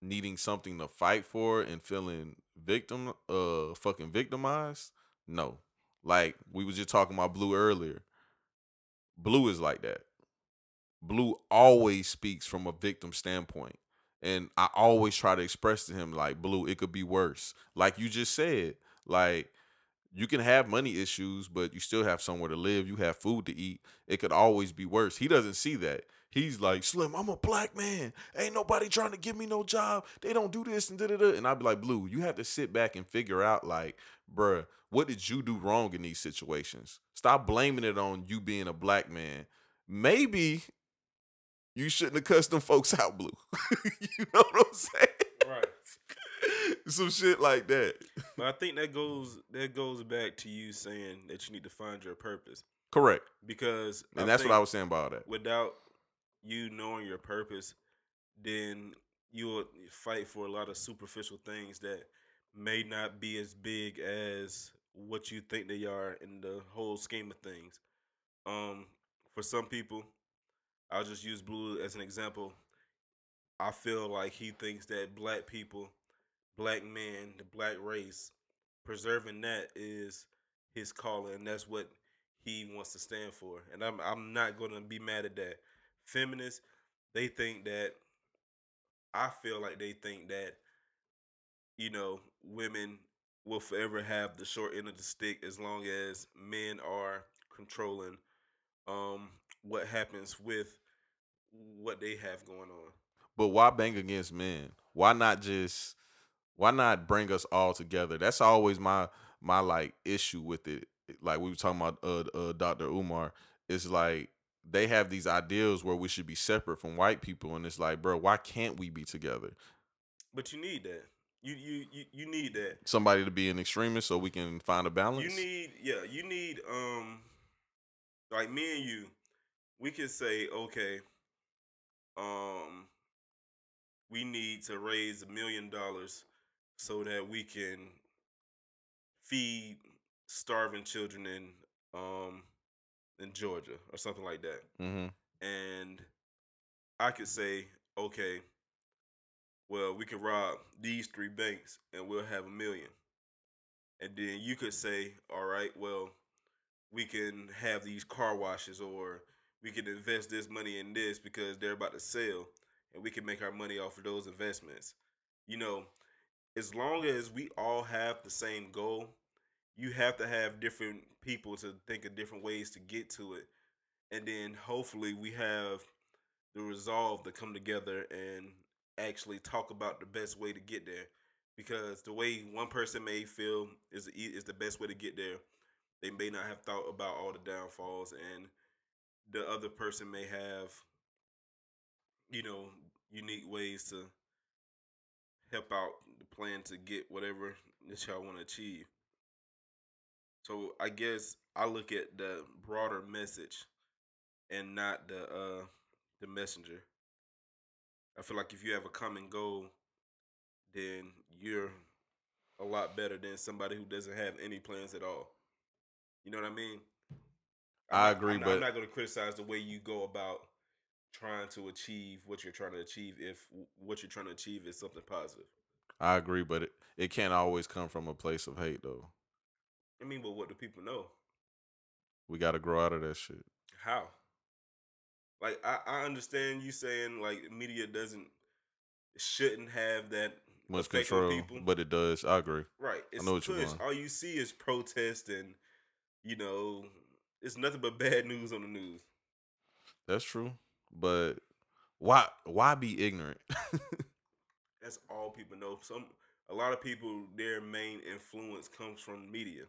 needing something to fight for and feeling victim uh fucking victimized, no. Like we was just talking about Blue earlier. Blue is like that. Blue always speaks from a victim standpoint. And I always try to express to him like, "Blue, it could be worse." Like you just said, like you can have money issues, but you still have somewhere to live. You have food to eat. It could always be worse. He doesn't see that. He's like, Slim, I'm a black man. Ain't nobody trying to give me no job. They don't do this and da da da. And I'd be like, Blue, you have to sit back and figure out, like, bruh, what did you do wrong in these situations? Stop blaming it on you being a black man. Maybe you shouldn't have cussed them folks out, Blue. you know what I'm saying? Some shit like that. But I think that goes that goes back to you saying that you need to find your purpose Correct. because And that's what I was saying about that. Without you knowing your purpose, then you will fight for a lot of superficial things that may not be as big as what you think they are in the whole scheme of things. Um, for some people, I'll just use Blue as an example. I feel like he thinks that black people, black man, the black race, preserving that is his calling, and that's what he wants to stand for. And I'm I'm not gonna be mad at that. Feminists, they think that I feel like they think that, you know, women will forever have the short end of the stick as long as men are controlling um what happens with what they have going on. But why bang against men? Why not just why not bring us all together? That's always my my like issue with it. Like we were talking about uh, uh Dr. Umar. It's like they have these ideals where we should be separate from white people and it's like, bro, why can't we be together? But you need that. You you you, you need that. Somebody to be an extremist so we can find a balance. You need yeah, you need um like me and you, we can say, okay, um we need to raise a million dollars so that we can feed starving children in um in Georgia or something like that. mm-hmm. And I could say, okay, well, we can rob these three banks and we'll have a million. And then you could say, all right, well, we can have these car washes or we can invest this money in this because they're about to sell and we can make our money off of those investments. You know, as long as we all have the same goal, you have to have different people to think of different ways to get to it. And then hopefully we have the resolve to come together and actually talk about the best way to get there. Because the way one person may feel is the is the best way to get there, they may not have thought about all the downfalls, and the other person may have, you know, unique ways to help out plan to get whatever that y'all want to achieve. So I guess I look at the broader message and not the uh the messenger. I feel like if you have a common goal, then you're a lot better than somebody who doesn't have any plans at all. You know what I mean? I agree, I'm not, but- I'm not going to criticize the way you go about trying to achieve what you're trying to achieve if what you're trying to achieve is something positive. I agree, but it, it can't always come from a place of hate though. I mean, but what do people know? We gotta grow out of that shit. How? Like I, I understand you saying like media doesn't shouldn't have that Much control, people. but it does. I agree. Right. It's know what you're going. All you see is protest and you know, it's nothing but bad news on the news. That's true. But why why be ignorant? That's all people know. Some a lot of people their main influence comes from media.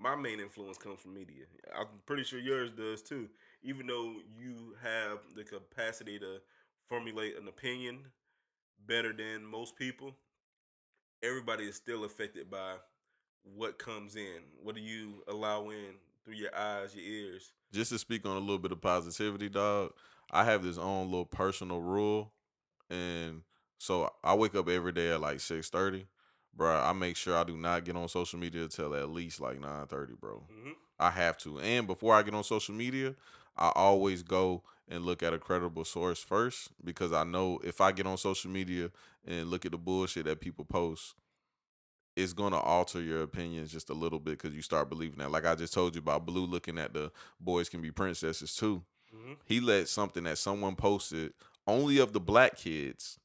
My main influence comes from media. I'm pretty sure yours does too. Even though you have the capacity to formulate an opinion better than most people, everybody is still affected by what comes in. What do you allow in through your eyes, your ears? Just to speak on a little bit of positivity, dog. I have this own little personal rule, and so I wake up every day at like six thirty, bro. I make sure I do not get on social media until at least like nine thirty, bro. hmm I have to. And before I get on social media, I always go and look at a credible source first because I know if I get on social media and look at the bullshit that people post, it's going to alter your opinions just a little bit because you start believing that. Like I just told you about Blue looking at the boys can be princesses too. hmm He let something that someone posted only of the black kids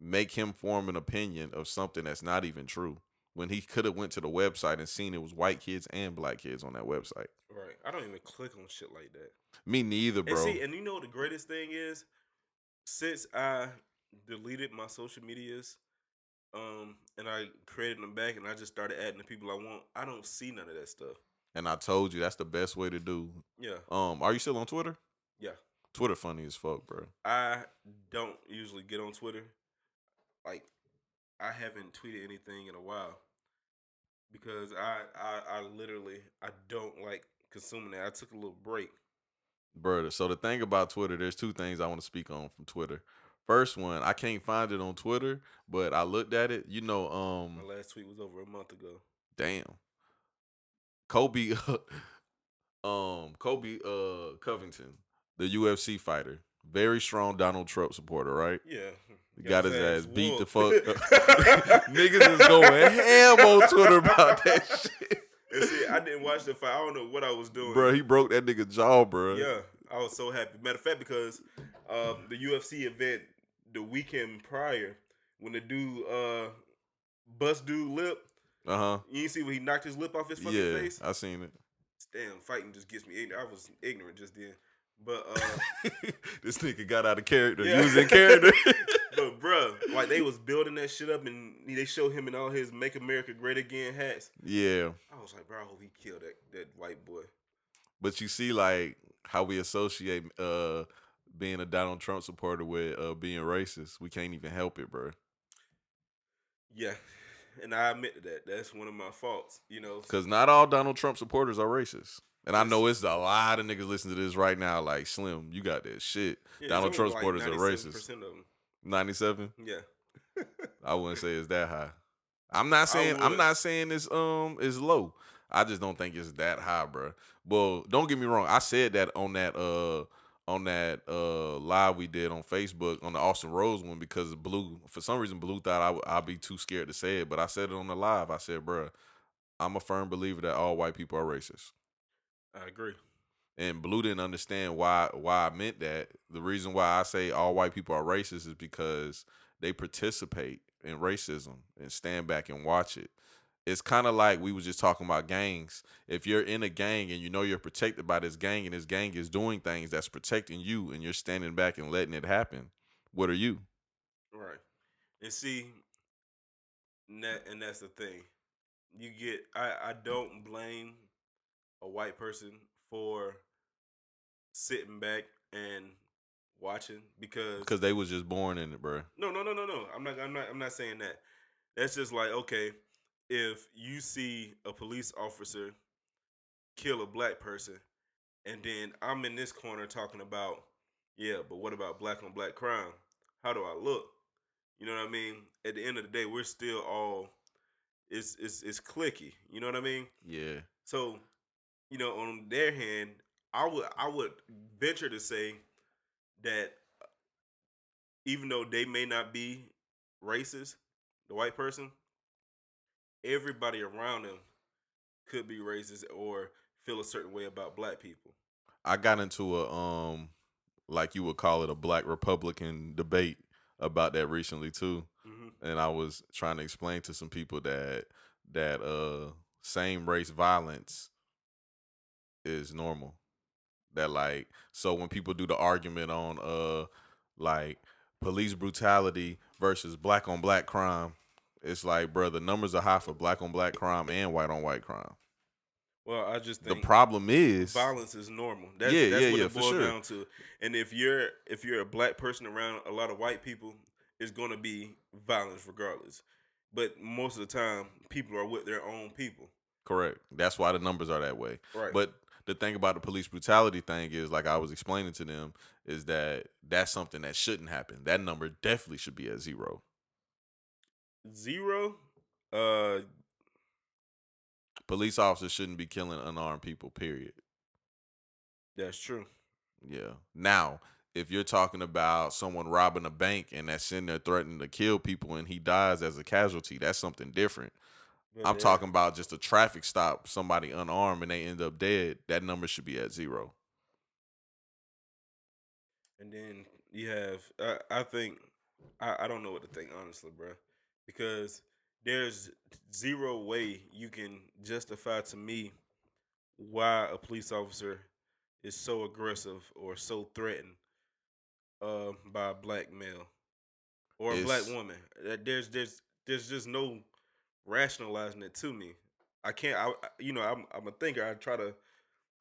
make him form an opinion of something that's not even true when he could have went to the website and seen it was white kids and black kids on that website. Right. I don't even click on shit like that. Me neither, bro. And see, and you know the greatest thing is? Since I deleted my social medias, um, and I created them back and I just started adding the people I want, I don't see none of that stuff. and I told you that's the best way to do. Yeah. Um, are you still on Twitter? Yeah. Twitter funny as fuck, bro. I don't usually get on Twitter. Like, I haven't tweeted anything in a while because I, I, I literally, I don't like consuming it. I took a little break. Brother. So the thing about Twitter, there's two things I want to speak on from Twitter. First one, I can't find it on Twitter, but I looked at it. You know, um, My last tweet was over a month ago. damn. Colby um Colby uh Covington, the UFC fighter, very strong Donald Trump supporter, right? Yeah. He got his ass beat the fuck Niggas is going ham on Twitter about that shit. And see, I didn't watch the fight. I don't know what I was doing. Bro, he broke that nigga jaw, bro. Yeah, I was so happy. Matter of fact, because um, the UFC event the weekend prior, when the dude uh, bust dude lip, Uh-huh. you didn't see when he knocked his lip off his fucking Yeah, face. I seen it. Damn, fighting just gets me ignorant. I was ignorant just then, but uh, this nigga got out of character. Yeah. He was in character. bruh, like they was building that shit up, and they showed him in all his "Make America Great Again" hats. yeah. I was like, bro, I hope he killed that that white boy. But you see, like how we associate uh being a Donald Trump supporter with uh being racist. We can't even help it, bro. Yeah, and I admit to that. That's one of my faults. You know, Because not all Donald Trump supporters are racist. And I know it's a lot of niggas listening to this right now. Like Slim, you got that shit. Yeah, Donald Trump supporters are racist. 97% of them. Ninety-seven. Yeah. I wouldn't say it's that high. I'm not saying I'm not saying it's um is low. I just don't think it's that high, bro. Well, don't get me wrong. I said that on that uh on that uh live we did on Facebook on the Austin Rhodes one because Blue for some reason Blue thought I would I'd be too scared to say it, but I said it on the live. I said, bro, I'm a firm believer that all white people are racist. I agree. And Blue didn't understand why why I meant that. The reason why I say all white people are racist is because they participate in racism and stand back and watch it. It's kind of like we was just talking about gangs. If you're in a gang and you know you're protected by this gang and this gang is doing things that's protecting you and you're standing back and letting it happen, what are you? Right. And see, and, that, and that's the thing. You get, I, I don't blame a white person for sitting back and watching because Because they was just born in it, bro. No, no, no, no, no. I'm not. I'm not. I'm not saying that. That's just like okay, if you see a police officer kill a black person, and then I'm in this corner talking about, yeah, but what about black on black crime? How do I look? You know what I mean? At the end of the day, we're still all it's it's it's clicky. You know what I mean? Yeah. So, you know, on their hand, I would I would venture to say that uh, even though they may not be racist, the white person, everybody around them could be racist or feel a certain way about black people. I got into a um like you would call it a black Republican debate about that recently too. Mm-hmm. and I was trying to explain to some people that that uh same race violence is normal. That like so when people do the argument on uh like police brutality versus black on black crime, it's like bro, the numbers are high for black on black crime and white on white crime. Well, I just The problem is violence is normal. That's, Yeah, that's yeah, what yeah, it boils sure. down to. And if you're if you're a black person around a lot of white people, it's going to be violence regardless. But most of the time, people are with their own people. correct. That's why the numbers are that way. Right. But the thing about the police brutality thing is, like I was explaining to them, is that that's something that shouldn't happen. That number definitely should be at zero. zero, uh, Police officers shouldn't be killing unarmed people. Period. that's true. Yeah. Now, if you're talking about someone robbing a bank and that's in there threatening to kill people and he dies as a casualty, that's something different. But I'm there- talking about just a traffic stop, somebody unarmed and they end up dead. That number should be at zero. And then you have, I, I think I, I don't know what to think honestly, bro, because there's zero way you can justify to me why a police officer is so aggressive or so threatened uh, by a black male or a black woman. That There's there's there's just no rationalizing it to me. I can't. I you know I'm I'm a thinker. I try to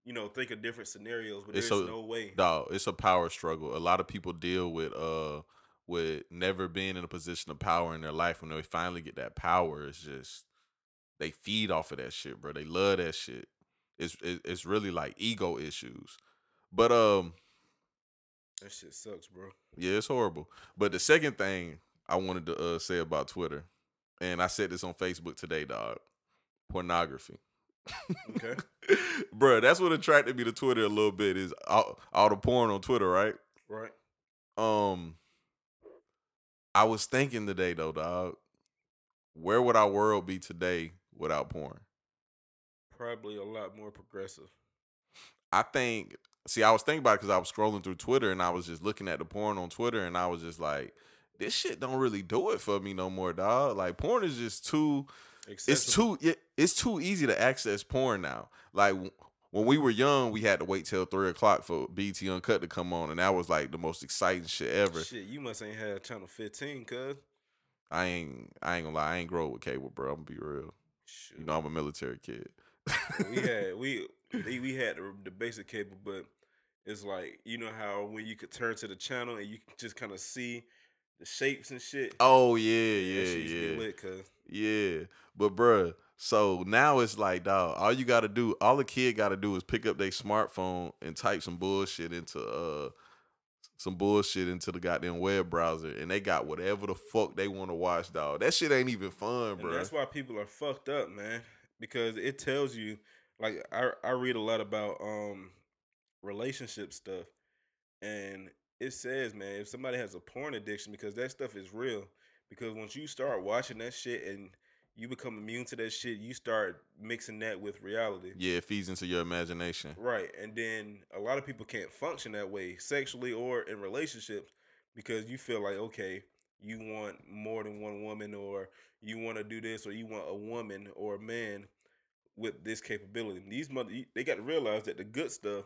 you know think of different scenarios, but It's there's so- no way. No, it's a power struggle. A lot of people deal with uh with never being in a position of power in their life. When they finally get that power, it's just they feed off of that shit, bro. They love that shit. It's it's really like ego issues. But um, That shit sucks, bro. yeah, it's horrible. But the second thing I wanted to uh, say about Twitter, and I said this on Facebook today, dog, pornography. Okay. Bruh, that's what attracted me to Twitter a little bit is all, all the porn on Twitter, right? Right. Um, I was thinking today though, dog. Where would our world be today without porn? Probably a lot more progressive. I think. See, I was thinking about it because I was scrolling through Twitter and I was just looking at the porn on Twitter and I was just like, this shit don't really do it for me no more, dog. Like porn is just too. It's too. It, it's too easy to access porn now. Like w- when we were young, we had to wait till three o'clock for BT Uncut to come on, and that was like the most exciting shit ever. Shit, you must ain't had channel 15, cuz. I ain't. I ain't gonna lie. I ain't grow up with cable, bro. I'm gonna be real. Shoot. You know, I'm a military kid. we had we we we had the, the basic cable, but it's like you know how when you could turn to the channel and you just kind of see the shapes and shit. Oh yeah, yeah, shit used to be yeah, lit, yeah. But bruh, so now it's like, dog. All you gotta do, all the kid gotta do is pick up their smartphone and type some bullshit into uh some bullshit into the goddamn web browser, and they got whatever the fuck they want to watch, dog. That shit ain't even fun, And bro. that's why people are fucked up, man. Because it tells you, like I I read a lot about um relationship stuff, and it says, man, if somebody has a porn addiction, because that stuff is real. Because once you start watching that shit and you become immune to that shit, you start mixing that with reality. Yeah, it feeds into your imagination. Right. And then a lot of people can't function that way sexually or in relationships because you feel like, okay, you want more than one woman or you want to do this or you want a woman or a man with this capability. These mother they got to realize that the good stuff,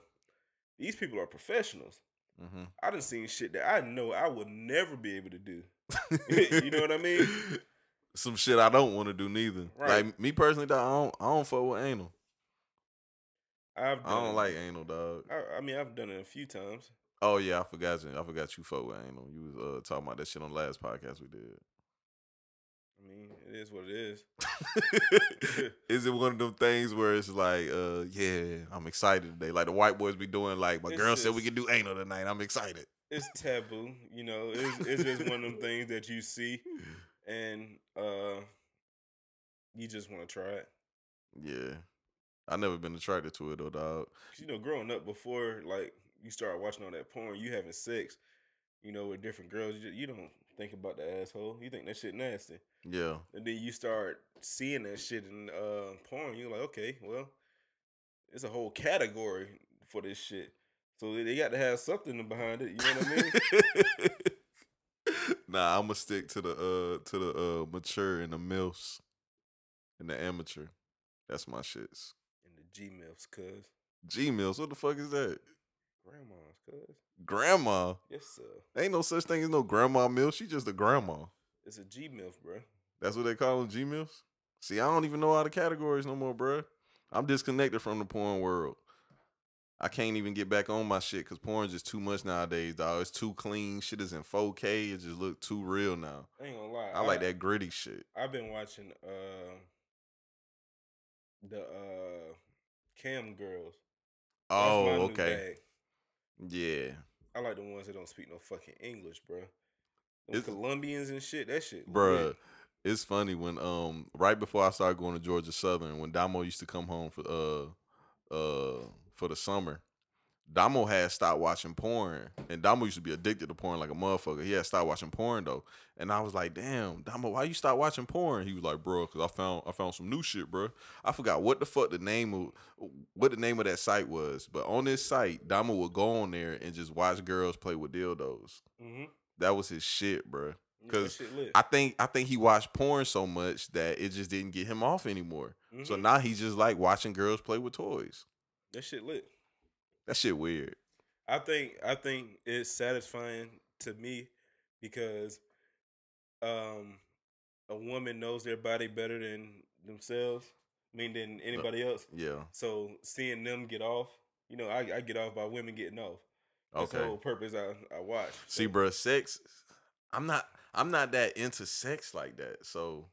these people are professionals. Hmm I done seen shit that I know I would never be able to do. You know what I mean? Some shit I don't want to do neither. Right. Like me personally, dog, I don't, I don't fuck with anal. I've I don't like anal, dog. I, I mean, I've done it a few times. Oh yeah, I forgot you. I forgot you fuck with anal. You was uh, talking about that shit on the last podcast we did. I mean, it is what it is. is it one of them things where it's like, uh, yeah, I'm excited today. Like the white boys be doing, like my It's girl said we just- can do anal tonight. I'm excited. It's taboo, you know. It's, it's just one of them things that you see and uh you just want to try it. Yeah, I never been attracted to it though, dog. you know, growing up before like you start watching all that porn, you having sex, you know, with different girls, you, just, you don't think about the asshole. You think that shit nasty. Yeah, And then you start seeing that shit in uh porn, you're like, okay, well, it's a whole category for this shit. So they- got to have something behind it. You know what I mean? nah, I'm gonna stick to the uh to the uh mature and the milfs and the amateur. That's my shits. And the G milfs, cuz G milfs, what the fuck is that? grandmas, cuz Grandma. yes sir. Ain't no such thing as no grandma milf. She just a grandma. It's a G milf, bro. That's what they call them, G milfs. See, I don't even know all the categories no more, bruh. I'm disconnected from the porn world. I can't even get back on my shit because porn's just too much nowadays, dog. It's too clean. Shit is in 4K. It just look too real now. I ain't gonna lie. I like that gritty shit. I've been watching uh the uh cam girls. That's Oh, okay. Yeah. I like the ones that don't speak no fucking English, bro. It's- Colombians and shit. That shit, Bruh, lit. it's funny when um right before I started going to Georgia Southern, when Damo used to come home for uh uh for the summer, Damo had stopped watching porn. And Damo used to be addicted to porn like a motherfucker. He had stopped watching porn though. And I was like, damn, Damo, why you stop watching porn? He was like, bro, cause I found I found some new shit, bro. I forgot what the fuck the name of what the name of that site was. But on this site, Damo would go on there and just watch girls play with dildos. Mhm. That was his shit, bro. Cause. I think I think he watched porn so much that it just didn't get him off anymore. So Mhm. now he's just like watching girls play with toys. that shit lit. That shit weird. I think I think it's satisfying to me because um a woman knows their body better than themselves. I mean than anybody else. Yeah. So seeing them get off, you know, I, I get off by women getting off. That's the Okay. whole purpose I, I watch. See, bro, sex. I'm not. I'm not that into sex like that. So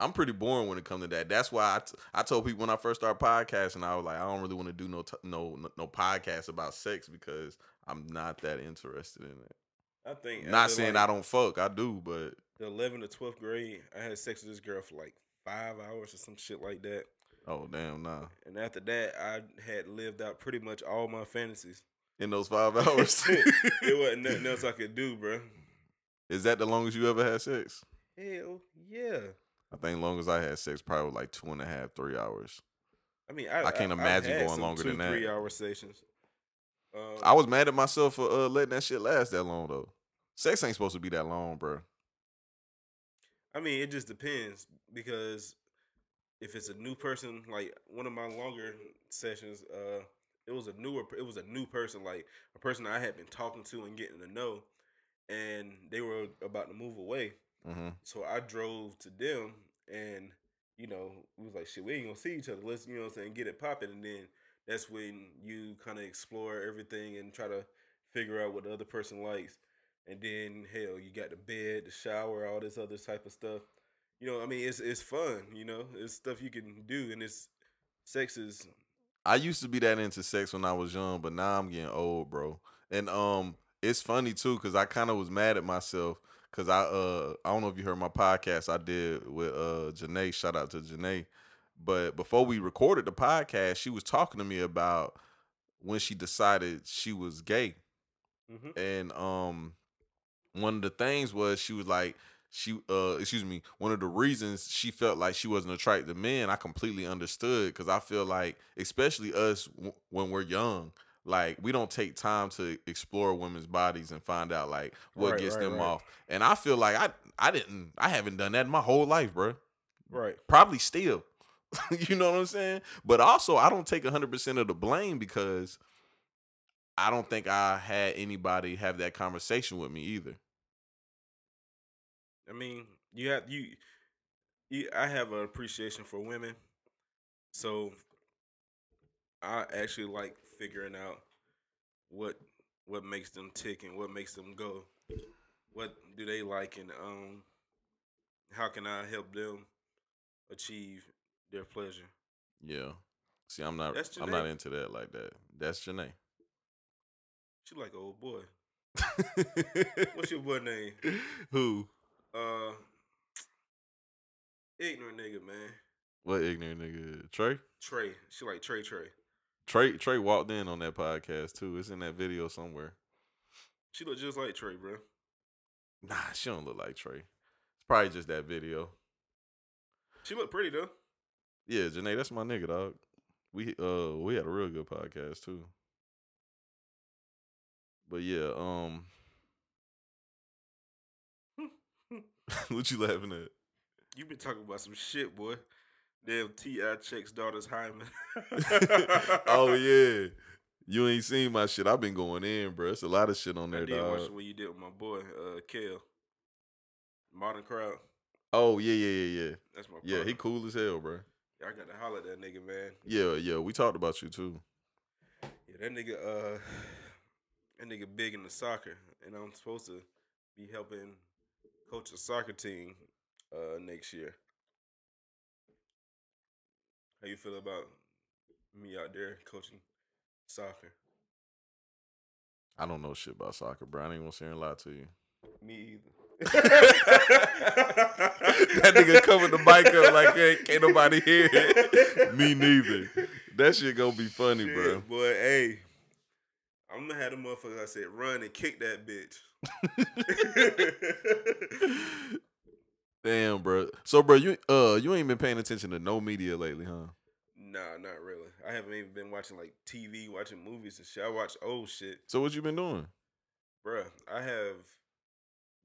I'm pretty boring when it comes to that. That's why I, t- I told people when I first started podcasting, I was like, I don't really want to do no t- no no- podcast about sex because I'm not that interested in it. I think Not saying like, I don't fuck, I do, but the 11th to 12th grade, I had sex with this girl for like five hours or some shit like that. oh damn, nah. And after that, I had lived out pretty much all my fantasies. In those five hours, it wasn't nothing else I could do, bro. is that the longest you ever had sex? Hell yeah. I think longest I had sex probably like two and a half, three hours. I mean, I, I can't I've imagine had going longer two, than that. Three hour sessions. Um, I was mad at myself for uh, letting that shit last that long though. Sex ain't supposed to be that long, bro. I mean, it just depends because if it's a new person, like one of my longer sessions, uh, it was a newer, it was a new person, like a person I had been talking to and getting to know, and they were about to move away. Mm-hmm. So I drove to them, and you know, we was like, shit, we ain't gonna see each other. Let's, you know, what I'm saying, get it popping, and then that's when you kind of explore everything and try to figure out what the other person likes. And then hell, you got the bed, the shower, all this other type of stuff. You know, I mean, it's it's fun. You know, it's stuff you can do, and it's sex is I used to be that into sex when I was young, but now I'm getting old, bro. And um, it's funny too because I kind of was mad at myself because I uh I don't know if you heard my podcast I did with uh Janae. Shout out to Janae. But before we recorded the podcast, she was talking to me about when she decided she was gay. Mhm. And um one of the things was she was like she uh excuse me one of the reasons she felt like she wasn't attracted to men i completely understood because i feel like especially us w- when we're young like we don't take time to explore women's bodies and find out like what Right, gets right, them right. off and i feel like i i didn't i haven't done that in my whole life bro right. probably still you know what i'm saying but also i don't take 100% of the blame because i don't think i had anybody have that conversation with me either I mean, you have you, you. I have an appreciation for women, so I actually like figuring out what what makes them tick and what makes them go. What do they like, and um, how can I help them achieve their pleasure? Yeah. See, I'm not. That's I'm not into that like that. That's Janae. She like an old boy. What's your boy name? Who? Uh, ignorant nigga, man. What ignorant nigga? Trey. Trey. She like Trey Trey. Trey. Trey walked in on that podcast too. It's in that video somewhere. She look just like Trey, bro. Nah, she don't look like Trey. It's probably just that video. She look pretty though. Yeah, Janae, that's my nigga, dog. We uh we had a real good podcast too. But yeah, um what you laughing at? You been talking about some shit, boy. Damn T.I. checks daughters hymen. oh yeah. You ain't seen my shit. I've been going in, bro. It's a lot of shit on there. I did watch dog. what you did with my boy, uh Kale. Modern crowd. Oh yeah, yeah, yeah, yeah. That's my boy. Yeah, he cool as hell, bro. I got to holler at that nigga, man. Yeah, yeah. We talked about you too. Yeah, that nigga uh that nigga big in the soccer. And I'm supposed to be helping coach a soccer team uh next year. How you feel about me out there coaching soccer? I don't know shit about soccer, bro. I ain't gonna sit here and lie to you. Me either. that nigga covered the mic up like hey, can't nobody hear it. Me neither. That shit gonna be funny, Shit, bro. Boy, hey. I'm gonna have the motherfucker I said run and kick that bitch. Damn, bro. So, bro, you uh, you ain't been paying attention to no media lately, huh? nah, not really. I haven't even been watching like TV, watching movies and shit. I watch old shit. So, what you been doing? Bruh, I have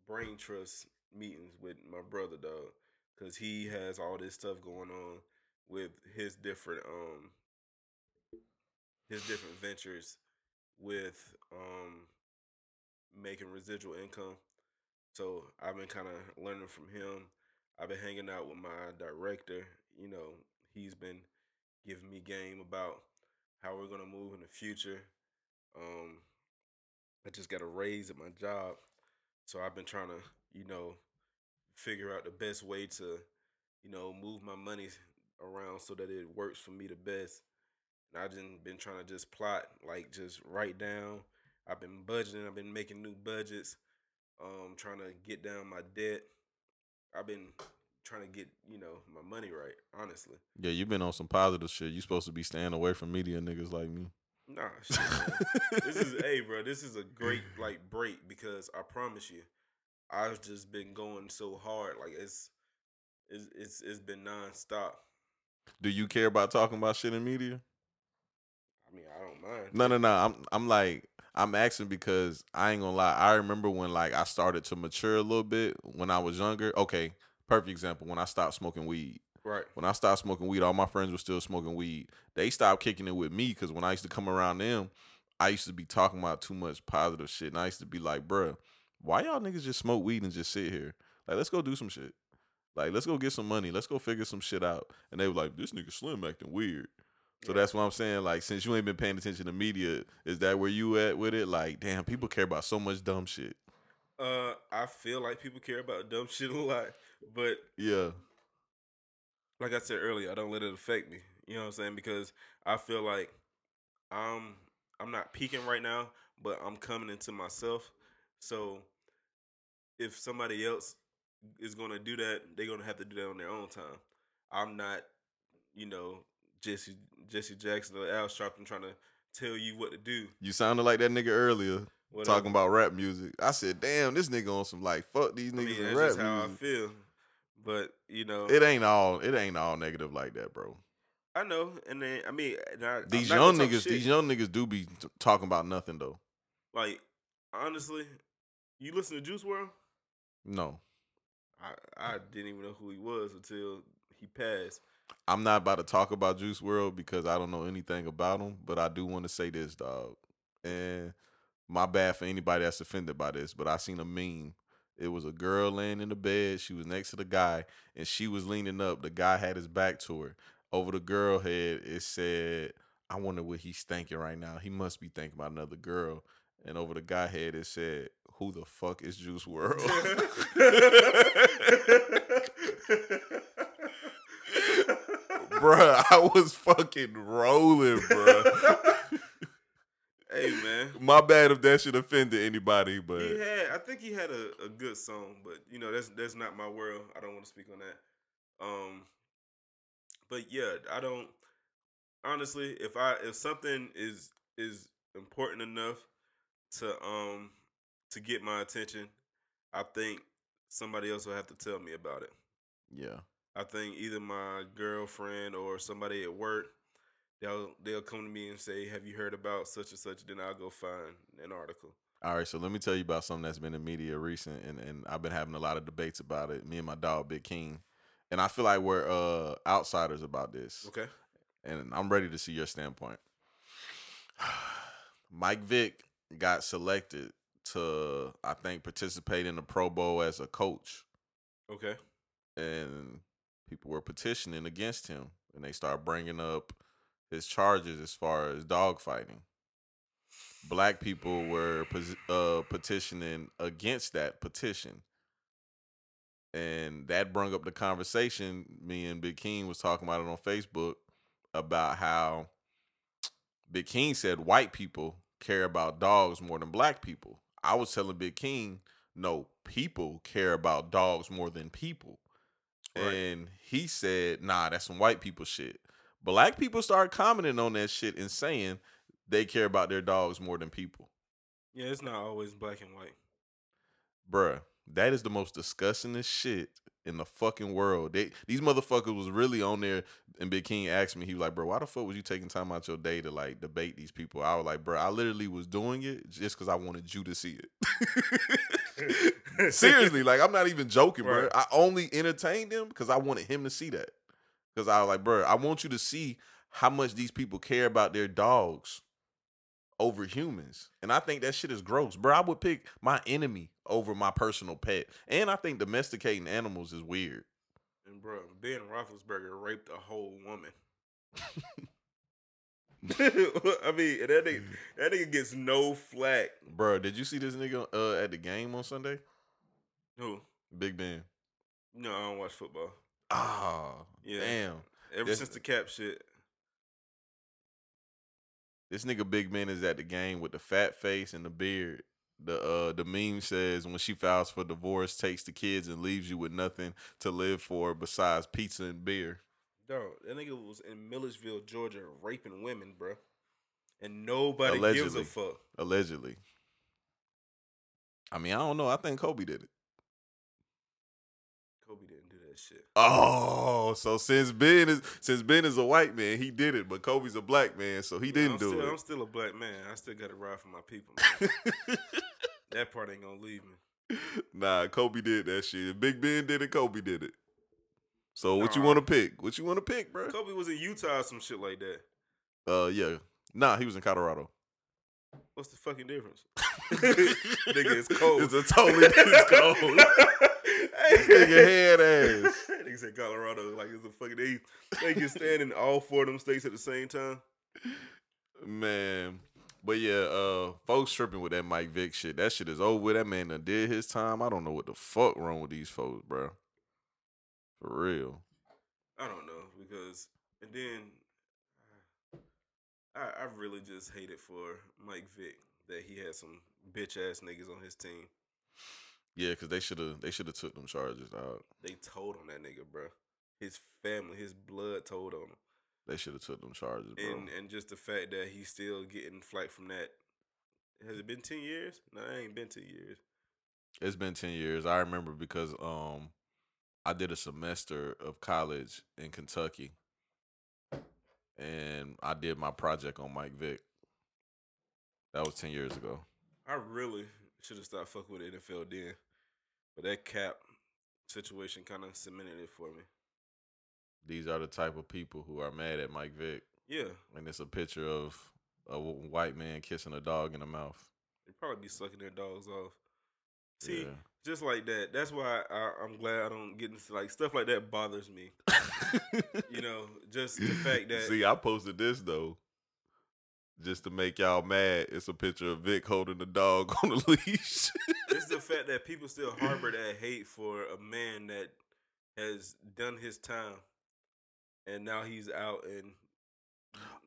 brain trust meetings with my brother, dog, because he has all this stuff going on with his different um his different ventures with um making residual income. So I've been kind of learning from him. I've been hanging out with my director. You know, he's been giving me game about how we're gonna move in the future. Um, I just got a raise at my job, so I've been trying to, you know, figure out the best way to, you know, move my money around so that it works for me the best. And I just been trying to just plot, like just write down. I've been budgeting. I've been making new budgets. Um, trying to get down my debt. I've been trying to get you know my money right. Honestly, Yeah, you've been on some positive shit. You supposed to be staying away from media niggas like me. nah. Shit, this is hey, bro. This is a great like break because I promise you, I've just been going so hard. Like it's it's it's, it's been nonstop. Do you care about talking about shit in media? I mean, I don't mind. No, no, no. I'm I'm like I'm asking because I ain't gonna lie. I remember when like I started to mature a little bit when I was younger. Okay, perfect example. When I stopped smoking weed. Right. When I stopped smoking weed, all my friends were still smoking weed. They stopped kicking it with me because when I used to come around them, I used to be talking about too much positive shit. And I used to be like, bruh, why y'all niggas just smoke weed and just sit here? Like, let's go do some shit. Like, let's go get some money. Let's go figure some shit out. And they were like, this nigga Slim acting weird. So Yeah. that's what I'm saying. Like, since you ain't been paying attention to media, is that where you at with it? Like, damn, people care about so much dumb shit. Uh, I feel like people care about dumb shit a lot, but Yeah. like I said earlier, I don't let it affect me. You know what I'm saying? Because I feel like I'm I'm not peaking right now, but I'm coming into myself. So if somebody else is gonna do that, they're gonna have to do that on their own time. I'm not, you know, Jesse Jesse Jackson or Al Sharpton trying to tell you what to do. You sounded like that nigga earlier Whatever. talking about rap music. I said, damn, this nigga on some like fuck these I niggas mean, and that's rap just how I feel. But you know, It ain't all it ain't all negative like that, bro. I know, and then I mean, I, These young niggas, shit. these young niggas do be t- talking about nothing though. Like, honestly, you listen to Juice WRLD? No, I I didn't even know who he was until he passed. I'm not about to talk about Juice WRLD because I don't know anything about him. But I do want to say this, dog. And my bad for anybody that's offended by this, but I seen a meme. It was a girl laying in the bed. She was next to the guy, and she was leaning up. The guy had his back to her. Over the girl head, it said, "I wonder what he's thinking right now. He must be thinking about another girl." And over the guy head, it said, "Who the fuck is Juice WRLD?" bruh, I was fucking rolling, bruh. hey man, My bad if that should offended anybody, but he had. I think he had a, a good song, but you know that's that's not my world. I don't want to speak on that. Um, but yeah, I don't. Honestly, if I if something is is important enough to um to get my attention, I think somebody else will have to tell me about it. yeah. I think either my girlfriend or somebody at work, they'll they'll come to me and say, "Have you heard about such and such?" Then I'll go find an article. All right, so let me tell you about something that's been in media recent, and, and I've been having a lot of debates about it. Me and my dog, Big King, and I feel like we're uh, outsiders about this, Okay. and I'm ready to see your standpoint. Mike Vick got selected to, I think, participate in the Pro Bowl as a coach. Okay. and people were petitioning against him and they started bringing up his charges as far as dog fighting. Black people were uh, petitioning against that petition. And that brought up the conversation. Me and big king was talking about it on facebook about how big king said white people care about dogs more than black people. I was telling big king no people care about dogs more than people Right. and he said, nah, that's some white people shit. Black people started commenting on that shit and saying they care about their dogs more than people. Yeah, it's not always black and white. Bruh, that is the most disgustingest shit in the fucking world. They, these motherfuckers was really on there and Big King asked me, he was like, bro, why the fuck was you taking time out your day to like debate these people? I was like, bro, I literally was doing it just because I wanted you to see it. Seriously, like I'm not even joking, bro. I only entertained him because I wanted him to see that. Because I was like, bro, I want you to see how much these people care about their dogs over humans. And I think that shit is gross, bro. I would pick my enemy over my personal pet. And I think domesticating animals is weird. And bro, Ben Roethlisberger raped a whole woman. I mean, that nigga, that nigga gets no flack. Bro, did you see this nigga uh, at the game on Sunday? Who? Big Ben. No, I don't watch football. Ah, Yeah. damn. Ever Yes. since the cap shit, This nigga Big Ben is at the game with the fat face and the beard. The uh the meme says when she files for divorce, takes the kids and leaves you with nothing to live for besides pizza and beer. dog, that nigga was in Milledgeville, Georgia, raping women, bro, and nobody gives a fuck. Allegedly. I mean, I don't know. I think Kobe did it. Kobe didn't do that shit. Oh, so since Ben is since Ben is a white man, he did it, but Kobe's a black man, so he No, didn't I'm do still, I'm still a black man. I still got to ride for my people. That part ain't gonna leave me. nah, Kobe did that shit. If Big Ben did it, Kobe did it. So what you want to pick? What you want to pick, bro? Kobe was in Utah or some shit like that. Uh, yeah. Nah, he was in Colorado. What's the fucking difference? nigga, it's cold. It's a totally it's cold. Nigga head ass. Nigga said Colorado like it's a fucking they they can stand in all four of them states at the same time. Man. But yeah, uh, folks tripping with that Mike Vick shit. That shit is over with. That man done did his time. I don't know what the fuck wrong with these folks, bro. For real. I don't know because and then I I really just hate it for Mike Vick that he had some bitch ass niggas on his team. Yeah, because they should have they should have took them charges out. They told on that nigga, bro. His family, his blood told on him. They should have took them charges, bro. and and just the fact that he's still getting flight from that. Has it been ten years? No, it ain't been ten years. It's been ten years. I remember because um I did a semester of college in Kentucky. And I did my project on Mike Vick. That was ten years ago. I really should have stopped fucking with the NFL then, but that cap situation kind of cemented it for me. These are the type of people who are mad at Mike Vick. Yeah, And it's a picture of a white man kissing a dog in the mouth. they probably be sucking their dogs off. See, Yeah. just like that. That's why I, I'm glad I don't get into like stuff like that bothers me. You know, just the fact that See, I posted this though. Just to make y'all mad. It's a picture of Vick holding the dog on a leash. it's the fact that people still harbor that hate for a man that has done his time, and now he's out and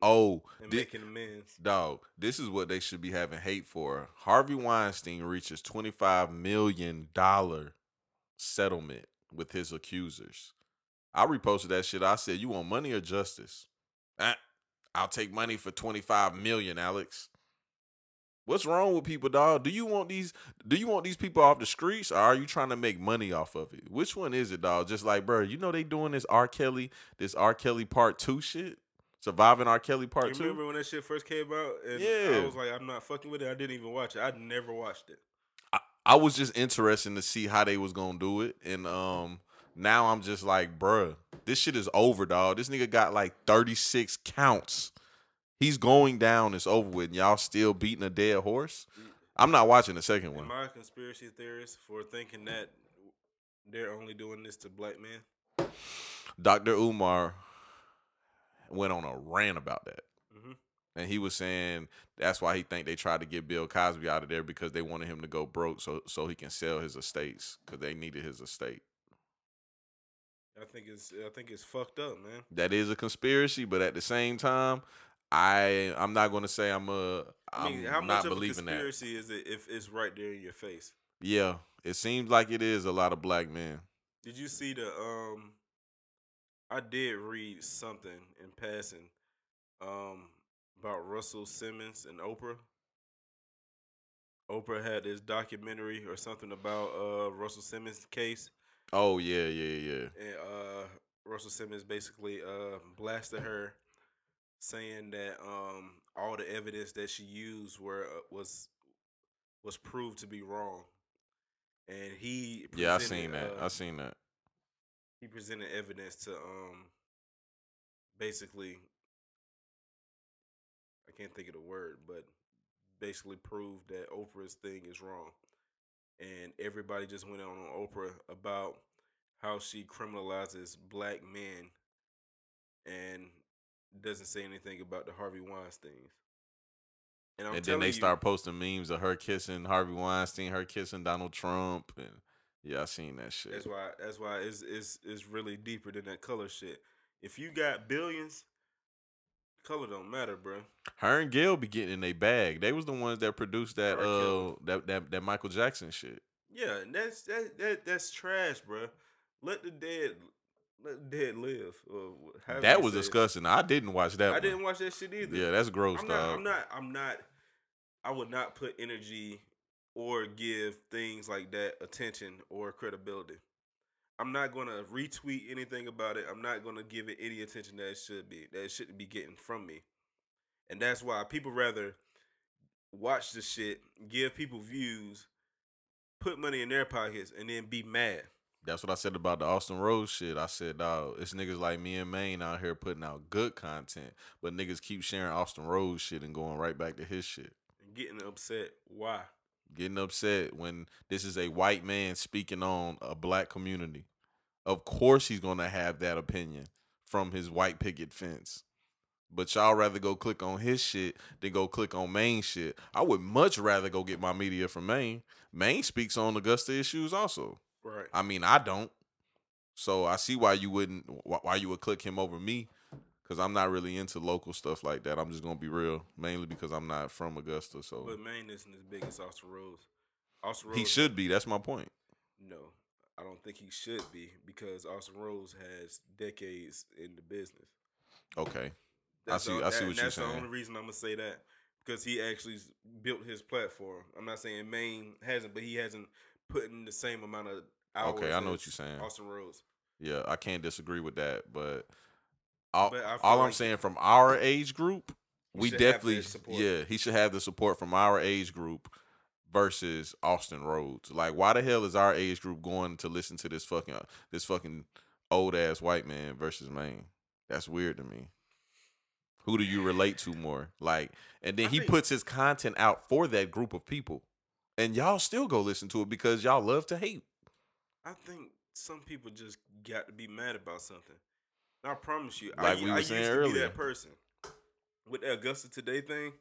oh, and thi- making amends. dog, this is what they should be having hate for. Harvey Weinstein reaches $25 million settlement with his accusers. I reposted that shit. I said, You want money or justice? Ah, I'll take money for 25 million, Alex. What's wrong with people, dog? Do you want these do you want these people off the streets or are you trying to make money off of it? Which one is it, dog? Just like, bro, you know they doing this R. Kelly, this R. Kelly part two shit? Surviving R. Kelly part You two? remember when that shit first came out? And Yeah. I was like, I'm not fucking with it. I didn't even watch it. I never watched it. I, I was just interested to see how they was gonna do it, and um, now I'm just like, bruh, this shit is over, dog. This nigga got like 36 counts. He's going down. It's over with. And y'all still beating a dead horse. I'm not watching the second Am one. I a conspiracy theorist for thinking that they're only doing this to black men? Dr. Umar went on a rant about that. Mhm. And he was saying that's why he think they tried to get Bill Cosby out of there because they wanted him to go broke so so he can sell his estates because they needed his estate. I think it's I think it's fucked up, man. that is a conspiracy, but at the same time, I I'm not going to say I'm a I'm mean, how not much of a believing that. conspiracy is it if it's right there in your face? Yeah, it seems like it is a lot of black men. Did you see the um I did read something in passing um about Russell Simmons and Oprah. Oprah had this documentary or something about uh Russell Simmons case Oh yeah, yeah, yeah. and uh Russell Simmons basically uh blasted her saying that um all the evidence that she used were uh, was was proved to be wrong. and he Yeah, I seen that. uh, I seen that. he presented evidence to um basically I can't think of the word, but basically prove that Oprah's thing is wrong. And everybody just went on on Oprah about how she criminalizes black men and doesn't say anything about the Harvey Weinsteins. And I'm and then they you, start posting memes of her kissing Harvey Weinstein, her kissing Donald Trump, and yeah, I seen that shit. That's why. That's why it's it's it's really deeper than that color shit. If you got billions, color don't matter, bro. Her and Gayle be getting in a bag. They was the ones that produced that uh that, that that Michael Jackson shit. Yeah, and that's that, that that's trash, bro. Let the dead let the dead live. That was disgusting. I didn't watch that. I one. didn't watch that shit either. Yeah, that's gross, I'm dog. not. I'm not. I'm not. I would not put energy or give things like that attention or credibility. I'm not gonna retweet anything about it. I'm not gonna give it any attention that it should be. That it shouldn't be getting from me. And that's why people rather watch the shit, give people views, put money in their pockets, and then be mad. That's what I said about the Austin Rhodes shit. I said, dog, it's niggas like me and Maine out here putting out good content, but niggas keep sharing Austin Rhodes shit and going right back to his shit. and getting upset. Why? Getting upset when this is a white man speaking on a black community. Of course he's gonna have that opinion from his white picket fence. But y'all rather go click on his shit than go click on Maine shit. I would much rather go get my media from Maine. Maine speaks on Augusta issues also. Right. I mean, I don't. So I see why you wouldn't, why you would click him over me, because I'm not really into local stuff like that. I'm just gonna be real, mainly because I'm not from Augusta. So But Maine isn't as big as Austin Rhodes. Austin Rhodes he should be. That's my point. No, I don't think he should be because Austin Rhodes has decades in the business. Okay, That's see- the- I see that- what you're saying. That's the only reason I'm gonna say that because he actually built his platform. I'm not saying Maine hasn't, but he hasn't put in the same amount of hours. Okay, I know what you're saying. Austin Rhodes. yeah, I can't disagree with that. But all, But I feel all I'm saying from our age group, we should have their definitely, yeah, he should have the support from our age group versus Austin Rhodes. Like, why the hell is our age group going to listen to this fucking uh, this fucking old ass white man versus Maine? That's weird to me. Who do you relate to more? Like, and then I he think- puts his content out for that group of people, and y'all still go listen to it because y'all love to hate. I think some people just got to be mad about something. I promise you, Like I, we I were used saying to be that person with the Augusta Today thing.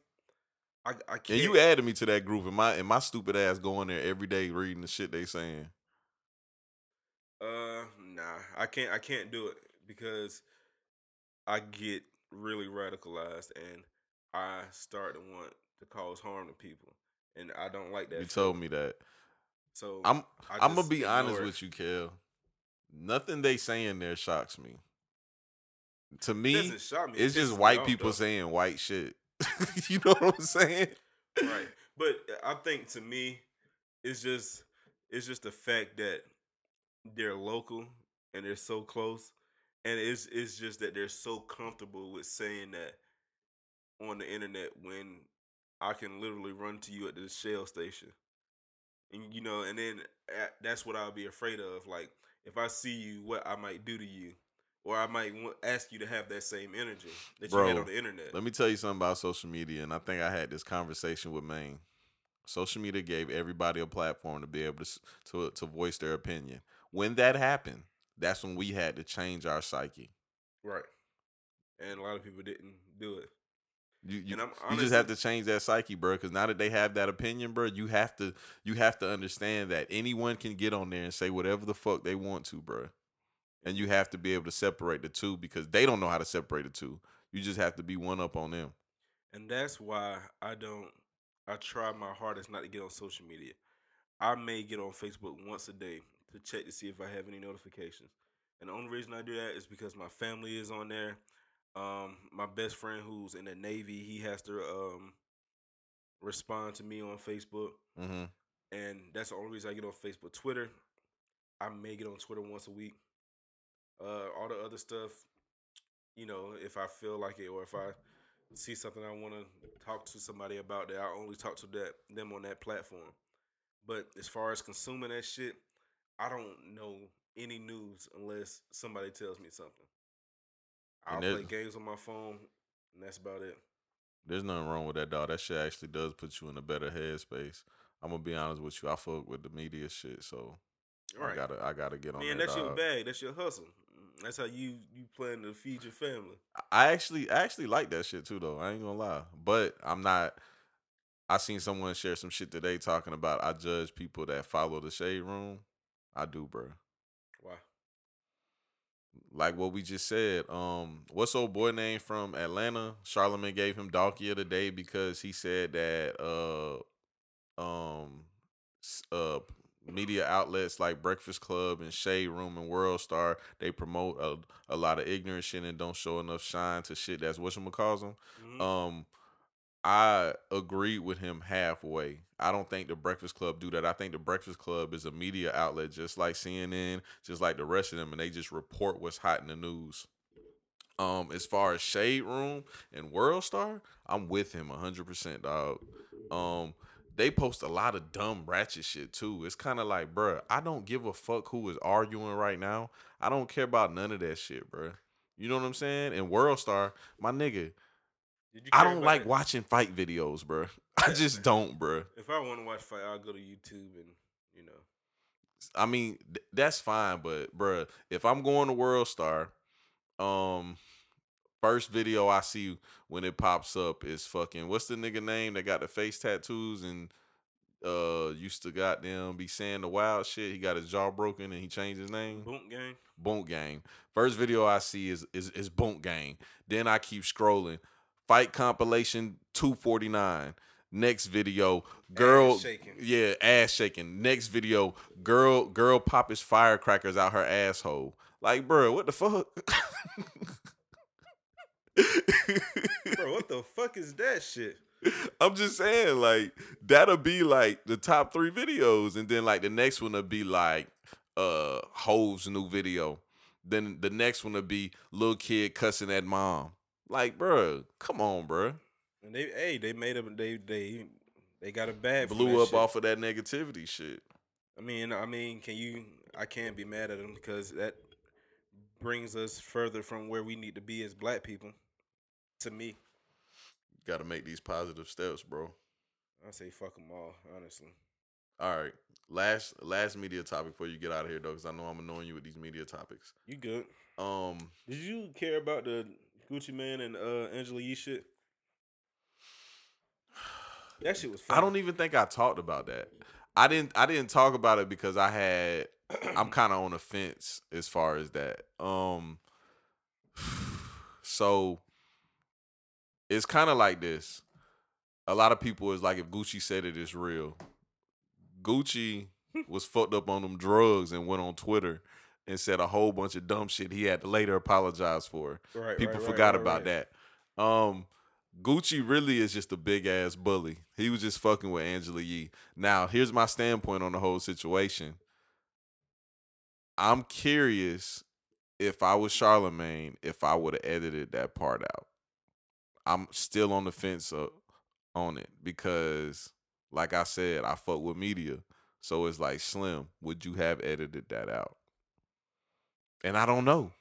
I, I can't. And you added me to that group, and my and my stupid ass going there every day reading the shit they saying. Uh, nah, I can't. I can't do it because I get really radicalized and I start to want to cause harm to people, and I don't like that. You told me that. So I'm I'm gonna be honest it. with you, Kel. Nothing they saying there shocks me. To me, me. it it's just white people though. saying white shit. you know what I'm saying? right. But I think to me, it's just it's just the fact that they're local and they're so close, and it's it's just that they're so comfortable with saying that on the internet when I can literally run to you at the Shell station, and you know, and then uh, that's what I'll be afraid of. Like if I see you, what I might do to you. Or I might ask you to have that same energy that you had on the internet. Let me tell you something about social media, and I think I had this conversation with Maine. Social media gave everybody a platform to be able to to to voice their opinion. When that happened, that's when we had to change our psyche. Right. And a lot of people didn't do it. You you, I'm you just have to change that psyche, bro. Because now that they have that opinion, bro, you have to you have to understand that anyone can get on there and say whatever the fuck they want to, bro. And you have to be able to separate the two because they don't know how to separate the two. You just have to be one up on them. And that's why I don't I try my hardest not to get on social media. I may get on Facebook once a day to check to see if I have any notifications. And the only reason I do that is because my family is on there. Um, my best friend who's in the Navy, he has to um respond to me on Facebook. Mm-hmm. and that's the only reason I get on Facebook. Twitter, I may get on Twitter once a week. Uh, all the other stuff, you know, if I feel like it or if I see something I want to talk to somebody about, that I only talk to that them on that platform. But as far as consuming that shit, I don't know any news unless somebody tells me something. I'll play games on my phone, and that's about it. There's nothing wrong with that, dog. That shit actually does put you in a better headspace. I'm gonna be honest with you. I fuck with the media shit, so All I gotta I gotta get on man, that. that's your bag. That's your hustle. That's how you you plan to feed your family. I actually I actually like that shit too though. I ain't gonna lie. But I'm not I seen someone share some shit today talking about I judge people that follow the shade room. I do, bro. Why? Like what we just said. Um, what's old boy name from Atlanta? Charlemagne gave him donkey of the day because he said that uh um uh media outlets like Breakfast Club and Shade Room and World Star they promote a, a lot of ignorant shit and don't show enough shine to shit that's what calls them. Mhm. Um, I agree with him halfway. I don't think the Breakfast Club do that. I think the Breakfast Club is a media outlet just like CNN, just like the rest of them, and they just report what's hot in the news. Um, as far as Shade Room and World Star, I'm with him hundred percent, dog. Um, they post a lot of dumb ratchet shit too. It's kind of like, bruh, I don't give a fuck who is arguing right now. I don't care about none of that shit, bruh. You know what I'm saying? And World Star, my nigga, I don't like it? watching fight videos, bro. I just don't, bro. If I want to watch fight, I'll go to YouTube and you know. I mean, th- that's fine, but bro, if I'm going to World Star, um, first video I see when it pops up is fucking what's the nigga name that got the face tattoos and uh used to goddamn be saying the wild shit. He got his jaw broken and he changed his name. Boom gang. Boonk Gang. First video I see is is is Boonk Gang. Then I keep scrolling. Fight compilation 249. Next video, girl Ass shaking. Yeah, ass shaking. Next video, girl girl pop his firecrackers out her asshole. Like, bro, what the fuck? Bro, what the fuck is that shit? I'm just saying, like, that'll be like the top three videos, and then like the next one will be like uh Hove's new video. Then the next one will be little kid cussing at mom. Like, bruh, come on, bruh. And they, hey, they made up. They, they, they got a bad. Blew up off of that negativity shit. I mean, I mean, can you? I can't be mad at them because that brings us further from where we need to be as black people. To me, Got to make these positive steps, bro. I say fuck them all. Honestly, All right, last last media topic before you get out of here, though, because I know I'm annoying you with these media topics. you good? Um, Did you care about the Gucci Mane and uh, Angela Yee shit? That shit was. Funny. I don't even think I talked about that. I didn't. I didn't talk about it because I had. I'm kind of on the fence as far as that. Um. So. It's kind of like this. A lot of people is like, if Gucci said it, it's real. Gucci was fucked up on them drugs and went on Twitter and said a whole bunch of dumb shit he had to later apologize for. Right, People right, forgot right, about that. Um, Gucci really is just a big ass bully. He was just fucking with Angela Yee. Now, here's my standpoint on the whole situation. I'm curious if I was Charlemagne, if I would have edited that part out. I'm still on the fence uh, on it because, like I said, I fuck with media. So it's like, Slim, would you have edited that out? And I don't know.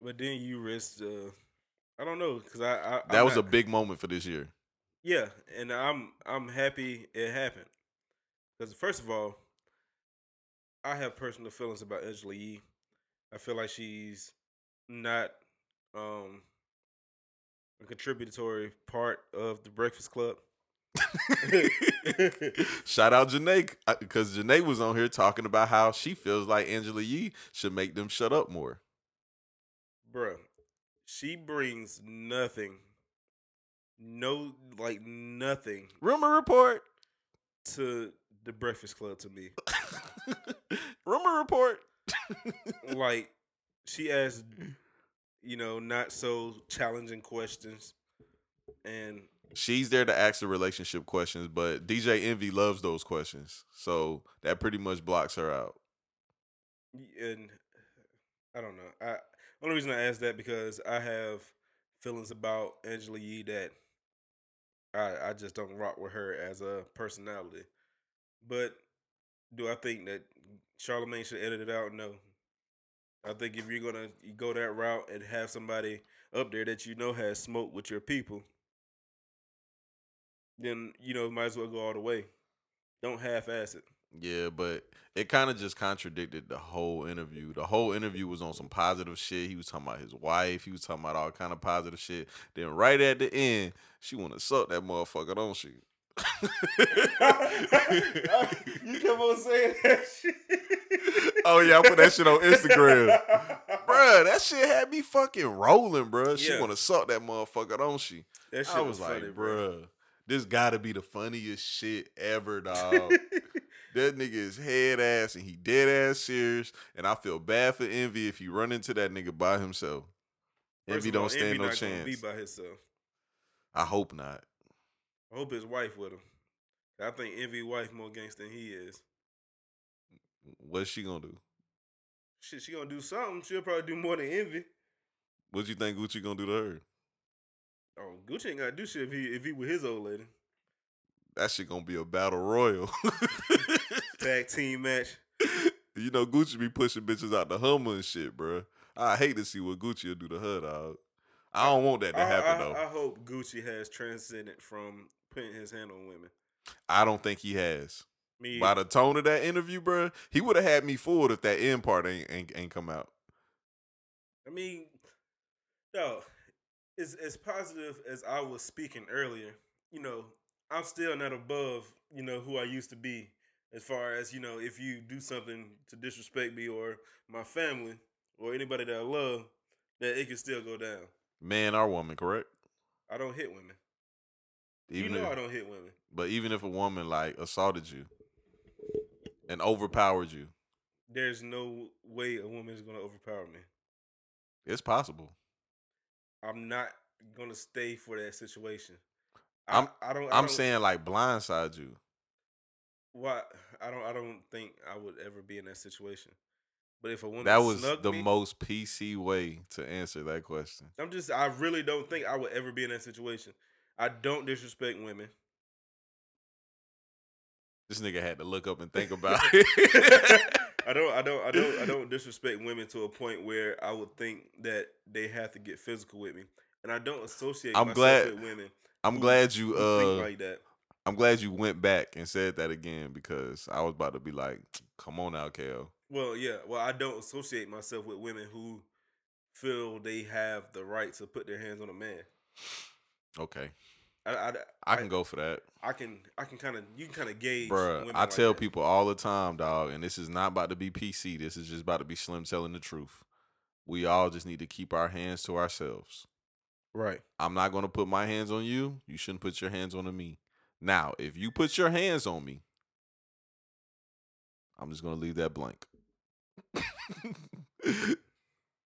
But then you risked. Uh, I don't know because I, I That I'm was a big moment for this year. Yeah, and I'm I'm happy it happened. Because first of all, I have personal feelings about Angela Yee. I feel like she's not um a contributory part of the Breakfast Club. Shout out Janae because Janae was on here talking about how she feels like Angela Yee should make them shut up more. Bruh, she brings nothing, no, like nothing Rumor report. to the Breakfast Club to me. Rumor report. like she asked you know not so challenging questions and She's there to ask the relationship questions, but DJ Envy loves those questions. So that pretty much blocks her out. and i don't know i only reason i asked that because i have feelings about angela yee that I I just don't rock with her as a personality. But do I think that Charlemagne should edit it out? No. I think if you're gonna go that route and have somebody up there that you know has smoke with your people, then you know might as well go all the way. Don't half-ass it. Yeah, but it kind of just contradicted the whole interview. The whole interview was on some positive shit. He was talking about his wife. He was talking about all kind of positive shit. Then right at the end, she want to suck that motherfucker, don't she? you kept on saying that shit. Oh yeah, I put that shit on Instagram, bruh. That shit had me fucking rolling, bruh. She Yeah. want to suck that motherfucker, don't she? That shit I was, like, funny, bro. bruh, this gotta be the funniest shit ever, dog. that nigga is head ass and he dead ass serious. And I feel bad for Envy if he run into that nigga by himself. First Envy of all, don't stand Envy no not gonna chance. Be by himself. I hope not. I hope his wife with him. I think Envy wife more gangster than he is. What's she gonna do? Shit, she gonna do something. She'll probably do more than Envy. What do you think Gucci gonna do to her? Oh, Gucci ain't gotta do shit if he if he with his old lady. That shit gonna be a battle royal. Tag team match. you know Gucci be pushing bitches out the Hummer and shit, bro. I hate to see what Gucci will do to her, dog. I don't want that to I, happen I- though. I hope Gucci has transcended from putting his hand on women. I don't think he has. Me, By the tone of that interview, bruh, he would have had me fooled if that end part ain't ain't, ain't come out. I mean, no, as as positive as I was speaking earlier, you know, I'm still not above, you know, who I used to be. As far as you know, if you do something to disrespect me or my family or anybody that I love, that it can still go down. Man or woman, correct? I don't hit women. Even you know if, I don't hit women. But even if a woman like assaulted you and overpowered you, There's no way a woman is gonna overpower me. it's possible. I'm not gonna stay for that situation. I'm- I, don't. I I'm don't- saying like blindside you. Why? I don't. I don't think I would ever be in that situation. But if a woman That was the me, most PC way to answer that question. I'm just. I really don't think I would ever be in that situation. I don't disrespect women. This nigga had to look up and think about it. I don't. I don't. I don't. I don't disrespect women to a point where I would think that they have to get physical with me, and I don't associate I'm myself glad- with women. I'm who- glad you uh think like that. I'm glad you went back and said that again because I was about to be like, come on now, KO. Well, yeah. Well, I don't associate myself with women who feel they have the right to put their hands on a man. Okay. I, I, I can go for that. I can I can kind of you can kind of gauge. Bruh, I like tell that. people all the time, dog, and this is not about to be PC. This is just about to be Slim telling the truth. We all just need to keep our hands to ourselves. right. I'm not going to put my hands on you. You shouldn't put your hands on me. Now, if you put your hands on me, I'm just going to leave that blank.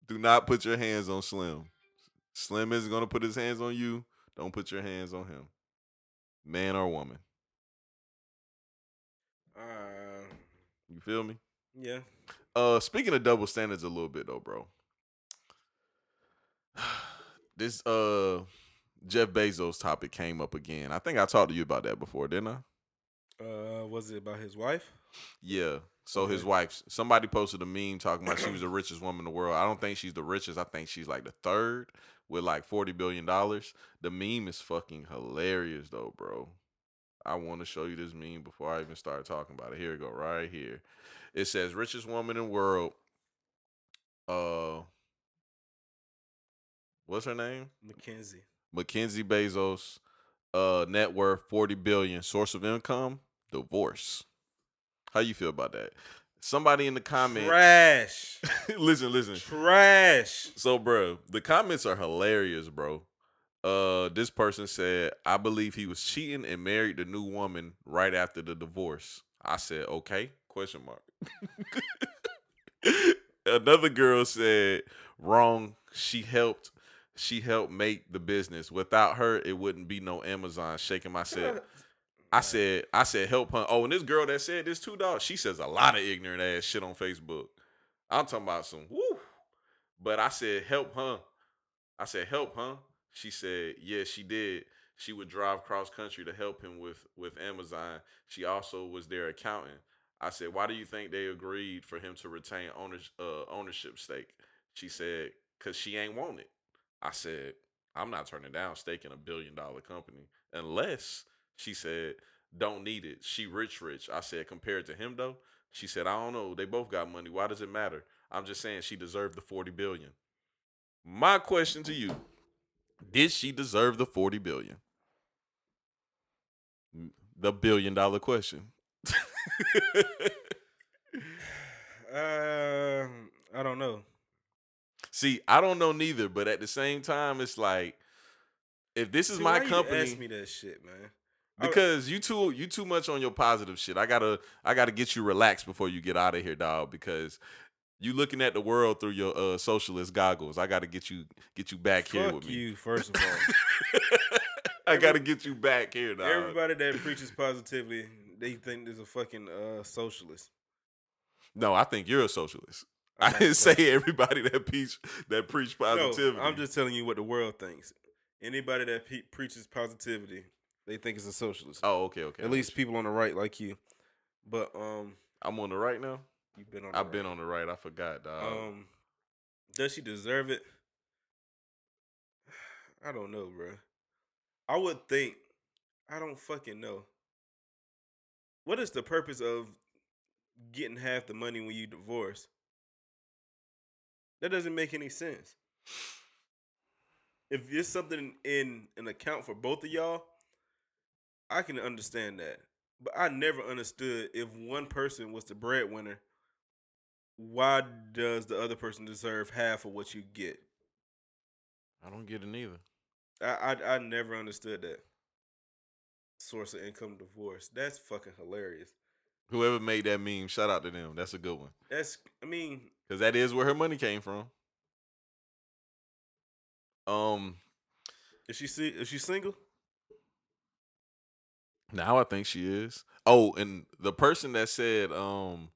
Do not put your hands on Slim. Slim isn't going to put his hands on you. Don't put your hands on him. Man or woman. Uh, You feel me? yeah. Uh, speaking of double standards a little bit though, bro. This uh Jeff Bezos topic came up again. I think I talked to you about that before, didn't I? Uh, was it about his wife? Yeah. So his Okay. wife, somebody posted a meme talking about she was the richest woman in the world. I don't think she's the richest. I think she's like the third with like forty billion dollars. The meme is fucking hilarious though, bro. I want to show you this meme before I even start talking about it. Here we go, right here. It says richest woman in the world. Uh, what's her name? Mackenzie. Mackenzie Bezos. Uh, net worth forty billion. Source of income divorce. How you feel about that? Somebody in the comment. Trash. listen, listen. Trash. So, bro, the comments are hilarious, bro. Uh, this person said, "I believe he was cheating and married the new woman right after the divorce." I said, "Okay?" Question mark. Another girl said, "Wrong. She helped. She helped make the business. Without her, it wouldn't be no Amazon." Shaking my head. I said, I said, help her. Oh, and this girl that said this too, dog, she says a lot of ignorant ass shit on Facebook. I'm talking about some woo. But I said, help her. I said, help her. She said, yeah, she did. She would drive cross country to help him with with Amazon. She also was their accountant. I said, "Why do you think they agreed for him to retain owners, uh, ownership stake?" She said, "Cause she ain't want it." I said, "I'm not turning down stake in a billion dollar company unless," she said, "don't need it. She rich, rich." I said, "Compared to him though," she said, "I don't know. They both got money. Why does it matter?" I'm just saying she deserved the 40 billion. My question to you: Did she deserve the 40 billion? The billion dollar question. Uh, I don't know. See, I don't know neither, but at the same time, it's like if this is See, my company, ask me that shit, man. I- because you too you too much on your positive shit. I gotta I gotta get you relaxed before you get out of here, dog. Because you looking at the world through your uh, socialist goggles. I gotta get you get you back here Fuck with me. you, first of all. I gotta get you back here, dog. Everybody that preaches positivity, they think there's a fucking uh, socialist. No, I think you're a socialist. I'm I didn't say everybody that preach that preach positivity. No, I'm just telling you what the world thinks. Anybody that pe- preaches positivity, they think it's a socialist. Oh, okay, okay. At least people on the right like you. But um, I'm on the right now. you've been on. The I've been on the right. I forgot, dog. Um, does she deserve it? I don't know, bro. I would think. I don't fucking know. What is the purpose of getting half the money when you divorce? That doesn't make any sense. If it's something in an account for both of y'all, I can understand that. But I never understood if one person was the breadwinner, why does the other person deserve half of what you get? I don't get it neither. I I, I never understood that. Source of income divorce. That's fucking hilarious. Whoever made that meme, shout out to them. That's a good one. That's I mean, Because that is where her money came from. Um, is she is she single? Now I think she is. Oh, and the person that said, um,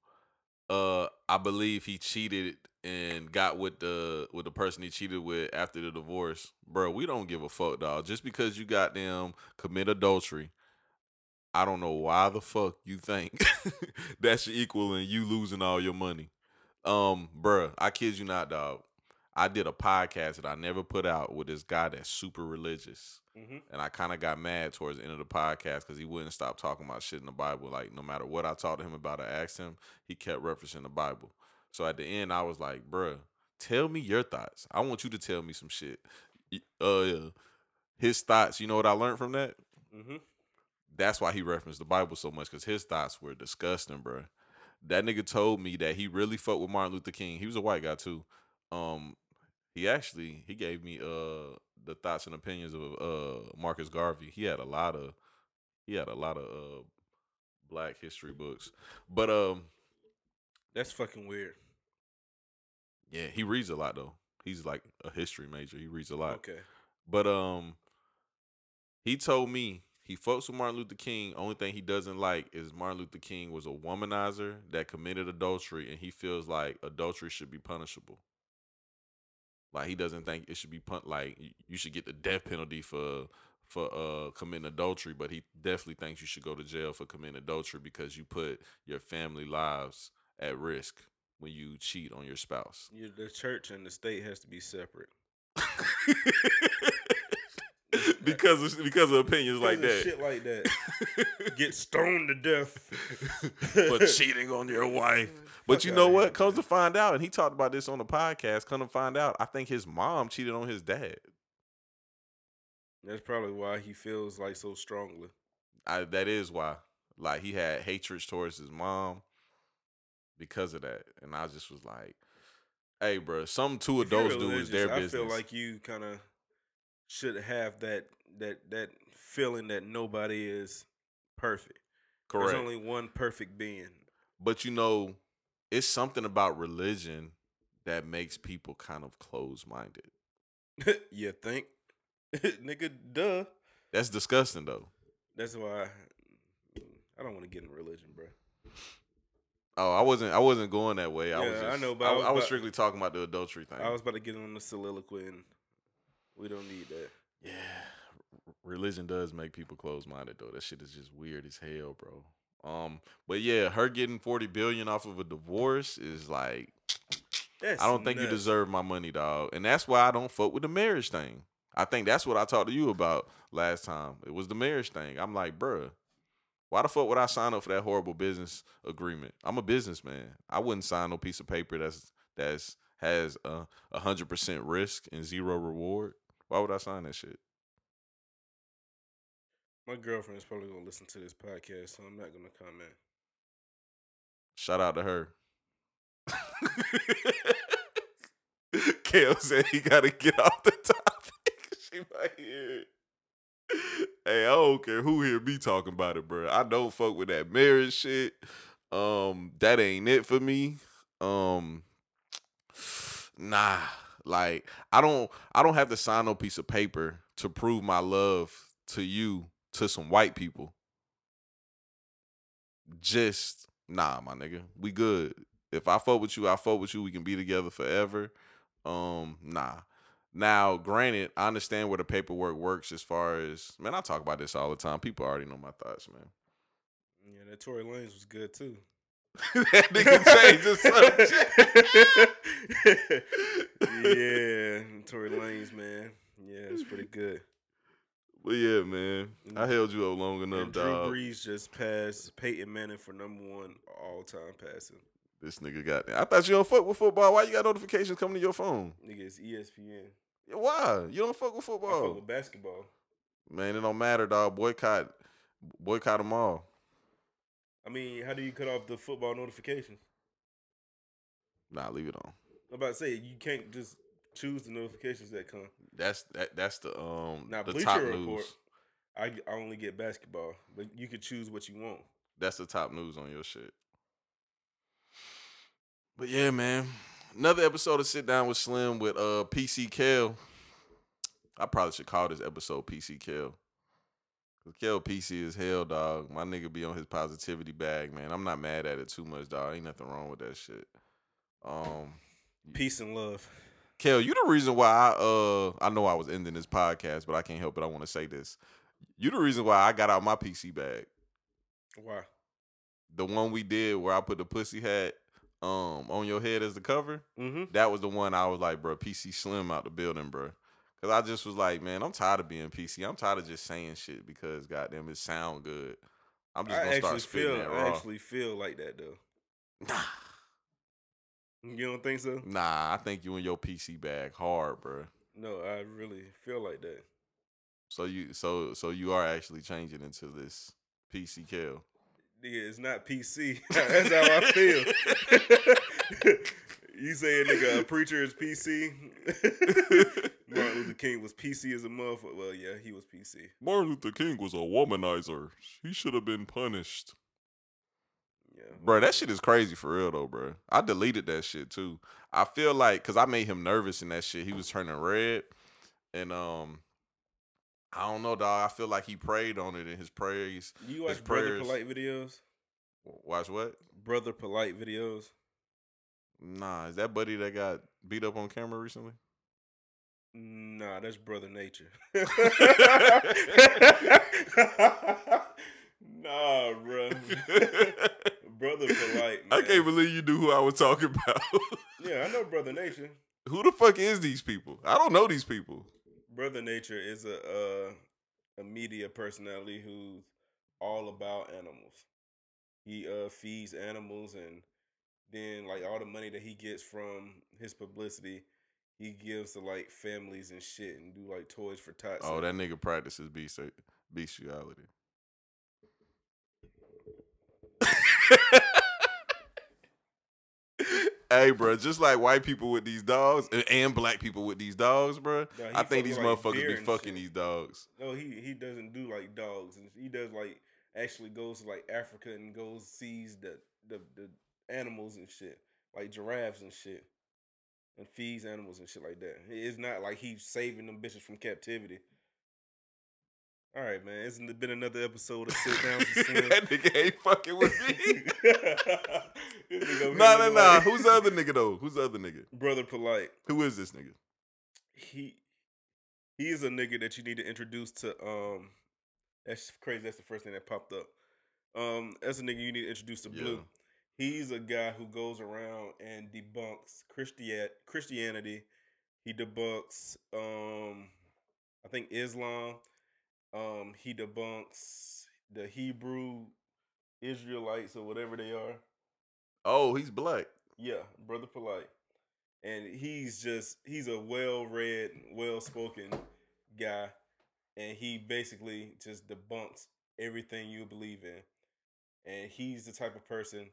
uh, I believe he cheated and got with the with the person he cheated with after the divorce, bro. We don't give a fuck, dog. Just because you got them commit adultery, I don't know why the fuck you think that's equal and you losing all your money. Um, bruh, I kid you not, dog. I did a podcast that I never put out with this guy that's super religious. Mm-hmm. And I kind of got mad towards the end of the podcast because he wouldn't stop talking about shit in the Bible. Like, no matter what I talked to him about, I asked him, he kept referencing the Bible. So at the end, I was like, bruh, tell me your thoughts. I want you to tell me some shit. Uh, his thoughts, you know what I learned from that? Mm-hmm. That's why he referenced the Bible so much because his thoughts were disgusting, bruh. That nigga told me that he really fucked with Martin Luther King. He was a white guy too. Um, he actually he gave me uh the thoughts and opinions of uh Marcus Garvey. He had a lot of he had a lot of uh black history books. But um That's fucking weird. yeah, he reads a lot though. He's like a history major. He reads a lot. Okay. But um, he told me he fucks with Martin Luther King. Only thing he doesn't like is Martin Luther King was a womanizer that committed adultery, and he feels like adultery should be punishable. Like he doesn't think it should be pun- like you should get the death penalty for for uh committing adultery, but he definitely thinks you should go to jail for committing adultery because you put your family lives at risk when you cheat on your spouse. You, the church and the state has to be separate. because of, because of opinions like Because that. Shit like that. Get stoned to death for cheating on your wife. But you know what? Comes to find out, and he talked about this on the podcast. Come to find out, I think his mom cheated on his dad. That's probably why he feels like so strongly. I, that is why. Like he had hatred towards his mom because of that, and I just was like, "Hey, bro, some two adults do is their religious, business." I feel like you kind of should have that that that feeling that nobody is perfect. Correct. There's only one perfect being. but you know, it's something about religion that makes people kind of close-minded. you think, nigga? Duh. That's disgusting, though. That's why I, I don't want to get in religion, bro. Oh, I wasn't. I wasn't going that way. I was. Yeah, I know, but I, I was I was strictly talking about the adultery thing. I was about to get on the soliloquy, and we don't need that. Yeah. religion does make people close minded though. That shit is just weird as hell, bro. Um, but yeah, her getting forty billion off of a divorce is like That's I don't think you deserve my money, dog. And that's why I don't fuck with the marriage thing. I think that's what I talked to you about last time. It was the marriage thing. I'm like, bruh, why the fuck would I sign up for that horrible business agreement? I'm a businessman. I wouldn't sign no piece of paper that's that's has a a hundred percent risk and zero reward. Why would I sign that shit? My girlfriend is probably gonna listen to this podcast, so I'm not gonna comment. Shout out to her. Kel said he gotta get off the topic. she might hear. Hey, I don't care who hear me talking about it, bro. I don't fuck with that marriage shit. Um, that ain't it for me. Um, nah, like I don't, I don't have to sign no piece of paper to prove my love to you to some white people. Just nah, my nigga. We good. If I fuck with you, I fuck with you. We can be together forever. Um, nah. Now, granted, I understand where the paperwork works as far as man, I talk about this all the time. People already know my thoughts, man. Yeah, that Tory Lanez was good too. that nigga changed the subject. yeah, Tory Lanez, man. Yeah, it's pretty good. But yeah, man. I mm. held you up long enough, And Drew dog. Brees just passed Peyton Manning for number one all time passing. This nigga got I thought you don't fuck with football. Why you got notifications coming to your phone? Nigga, it's ESPN. Yeah, Why? You don't fuck with football. I fuck with basketball. Man, it don't matter, dog. Boycott boycott them all. I mean, how do you cut off the football notifications? Nah, leave it on. I'm about to say you can't just choose the notifications that come. That's that that's the um Now, the Bleacher top Report, news. I, I only get basketball, but you could choose what you want. That's the top news on your shit. But yeah, man. Another episode of Sit Down with Slim with uh PC Kel. I probably should call this episode PC Kel. Cause Kel PC is hell, dog. My nigga be on his positivity bag, man. I'm not mad at it too much, dog. Ain't nothing wrong with that shit. Um Peace and love. Kel, you the reason why I uh I know I was ending this podcast, but I can't help it. I want to say this. You the reason why I got out my PC bag. Why? The one we did where I put the pussy hat um on your head as the cover. Mm-hmm. That was the one I was like, bro, PC Slim out the building, bro. Cause I just was like, man, I'm tired of being PC. I'm tired of just saying shit because goddamn it sound good. I'm just I gonna start spitting feel that I actually feel like that though. Nah, You don't think so? nah, I think you in your PC bag hard, bro. No, I really feel like that. So you so so you are actually changing into this PC Kel. Nigga, it's not PC. That's how I feel. you say a nigga a preacher is PC? Martin Luther King was PC as a motherfucker. Well, yeah, he was PC. Martin Luther King was a womanizer. He should have been punished. Bro, that shit is crazy for real though, bro. I deleted that shit too. I feel like cause I made him nervous in that shit. He was turning red. And um I don't know, dog. I feel like he prayed on it in his praise. You watch Brother Polite videos? Watch what? Brother Polite videos? Nah, is that buddy that got beat up on camera recently? Nah, that's Brother Nature. nah, bro. Brother Polite. I Man. can't believe you knew who I was talking about. Yeah, I know Brother Nature. who the fuck is these people? I don't know these people. Brother Nature is a uh, a media personality who's all about animals. He uh feeds animals and then like all the money that he gets from his publicity, he gives to like families and shit and do like toys for tots. Oh, that nigga practices beast bestiality. Hey, bro, just like white people with these dogs and, and black people with these dogs, bro. Nah, I think these like, motherfuckers be fucking shit. these dogs. No, he he doesn't do like dogs, and he does like actually goes to like Africa and goes sees the the the animals and shit, like giraffes and shit, and feeds animals and shit like that. It's not like he's saving them bitches from captivity. All right, man. Isn't It's been another episode of Sit Down with Slim. that nigga ain't fucking with me. This nigga over nah, nah, nah. Who's the other nigga though? Who's the other nigga? Brother Polite. Who is this nigga? He he is a nigga that you need to introduce to. Um, that's crazy. That's the first thing that popped up. Um, as a nigga, you need to introduce to Blue. Yeah. He's a guy who goes around and debunks Christian Christianity. He debunks, um, I think Islam. Um, he debunks the Hebrew Israelites or whatever they are. Oh, he's black. Yeah, brother polite. And he's just he's a well-read, well-spoken guy and he basically just debunks everything you believe in. And he's the type of person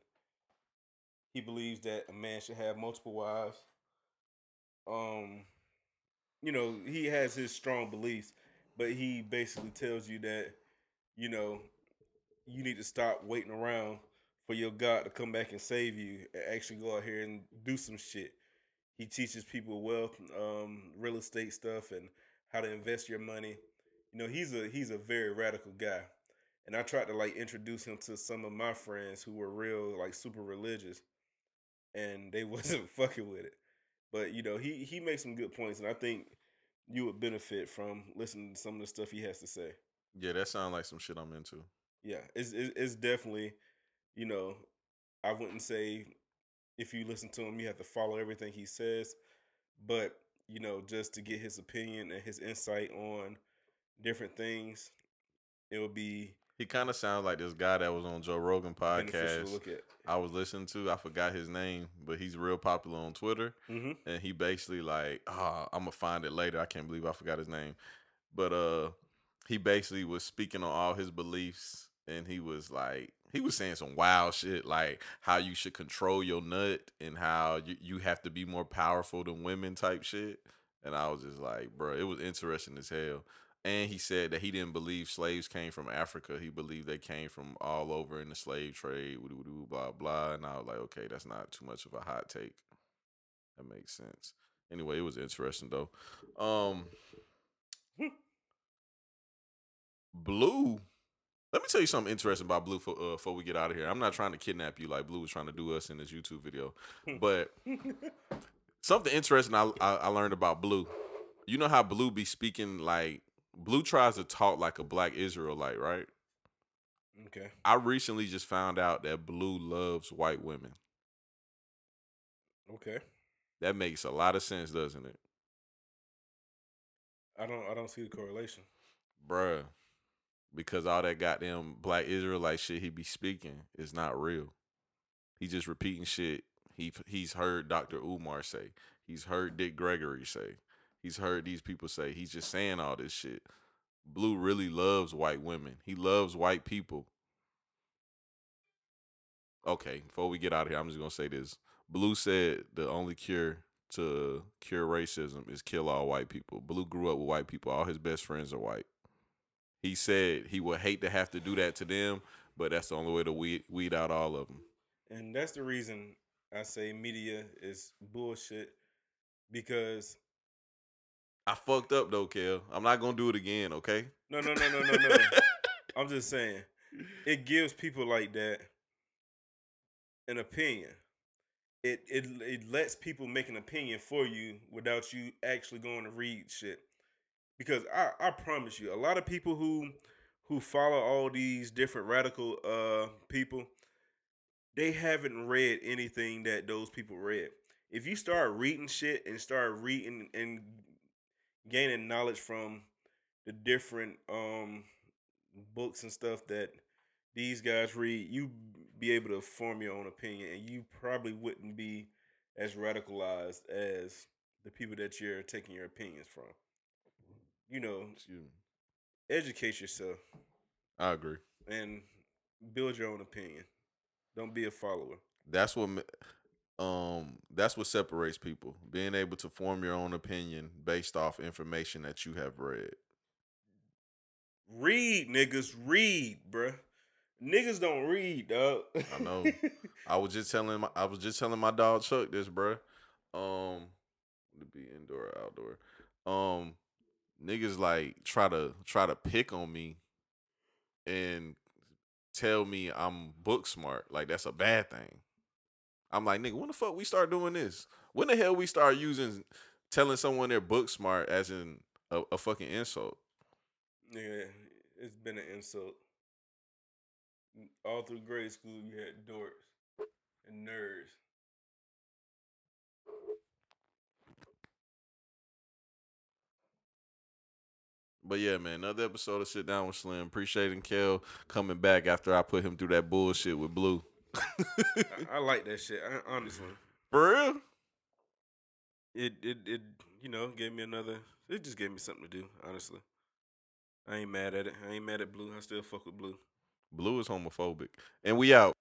he believes that a man should have multiple wives. Um you know, he has his strong beliefs, but he basically tells you that you know, you need to stop waiting around for your God to come back and save you and actually go out here and do some shit. He teaches people wealth, um, real estate stuff, and how to invest your money. You know, he's a he's a very radical guy, and I tried to like introduce him to some of my friends who were real like super religious, and they wasn't fucking with it. But you know, he he makes some good points, and I think you would benefit from listening to some of the stuff he has to say. Yeah, that sounds like some shit I'm into. Yeah, it's it's, it's definitely, you know, I wouldn't say if you listen to him you have to follow everything he says, but you know, just to get his opinion and his insight on different things, it would be He kind of sounds like this guy that was on Joe Rogan podcast. I was listening to. I forgot his name, but he's real popular on Twitter. hmm and he basically like, ah, I'm gonna find it later. I can't believe I forgot his name, but uh, he basically was speaking on all his beliefs, and he was like, he was saying some wild shit, like how you should control your nut and how you, you have to be more powerful than women type shit. And I was just like, bro, it was interesting as hell. And he said that he didn't believe slaves came from Africa. He believed they came from all over in the slave trade, blah blah. And I was like, okay, that's not too much of a hot take. That makes sense. Anyway, it was interesting though. Um Blue. Let me tell you something interesting about Blue for, uh, before we get out of here. I'm not trying to kidnap you like Blue was trying to do us in this YouTube video, but something interesting I, I I learned about Blue. You know how Blue be speaking like Blue tries to talk like a black Israelite, right? Okay. I recently just found out that Blue loves white women. Okay. That makes a lot of sense, doesn't it? I don't I don't see the correlation. Bruh. Because all that goddamn black Israelite shit he be speaking is not real. He just repeating shit he he's heard Dr. Umar say. He's heard Dick Gregory say. He's heard these people say. He's just saying all this shit. Blue really loves white women. He loves white people. Okay, before we get out of here, I'm just gonna say this. Blue said the only cure to cure racism is kill all white people. Blue grew up with white people. All his best friends are white. He said he would hate to have to do that to them, but that's the only way to weed, weed out all of them. And that's the reason I say media is bullshit because I fucked up though, Kel. I'm not gonna do it again, okay? no no no no no no. I'm just saying it gives people like that an opinion. It it it lets people make an opinion for you without you actually going to read shit. Because I I promise you, a lot of people who who follow all these different radical uh people, they haven't read anything that those people read. If you start reading shit and start reading and gaining knowledge from the different um books and stuff that these guys read, you be able to form your own opinion, and you probably wouldn't be as radicalized as the people that you're taking your opinions from. You know, Excuse me. educate yourself I agree. and build your own opinion. Don't be a follower. That's what um that's what separates people. Being able to form your own opinion based off information that you have read. Read, niggas. Read, bruh. Niggas don't read, dog. I know. I was just telling my I was just telling my dog Chuck this, bruh. Um to be indoor or outdoor. Um niggas like try to try to pick on me and tell me I'm book smart. Like that's a bad thing. I'm like, nigga, when the fuck we start doing this? When the hell we start using telling someone they're book smart as in a, a fucking insult. Yeah, it's been an insult. All through grade school, you had dorks and nerds. But yeah, man, another episode of Sit Down with Slim. Appreciating Kel coming back after I put him through that bullshit with Blue. I, I like that shit. I, honestly, For real? it it it you know gave me another. It just gave me something to do. Honestly, I ain't mad at it. I ain't mad at Blue. I still fuck with Blue. Blue is homophobic. And we out.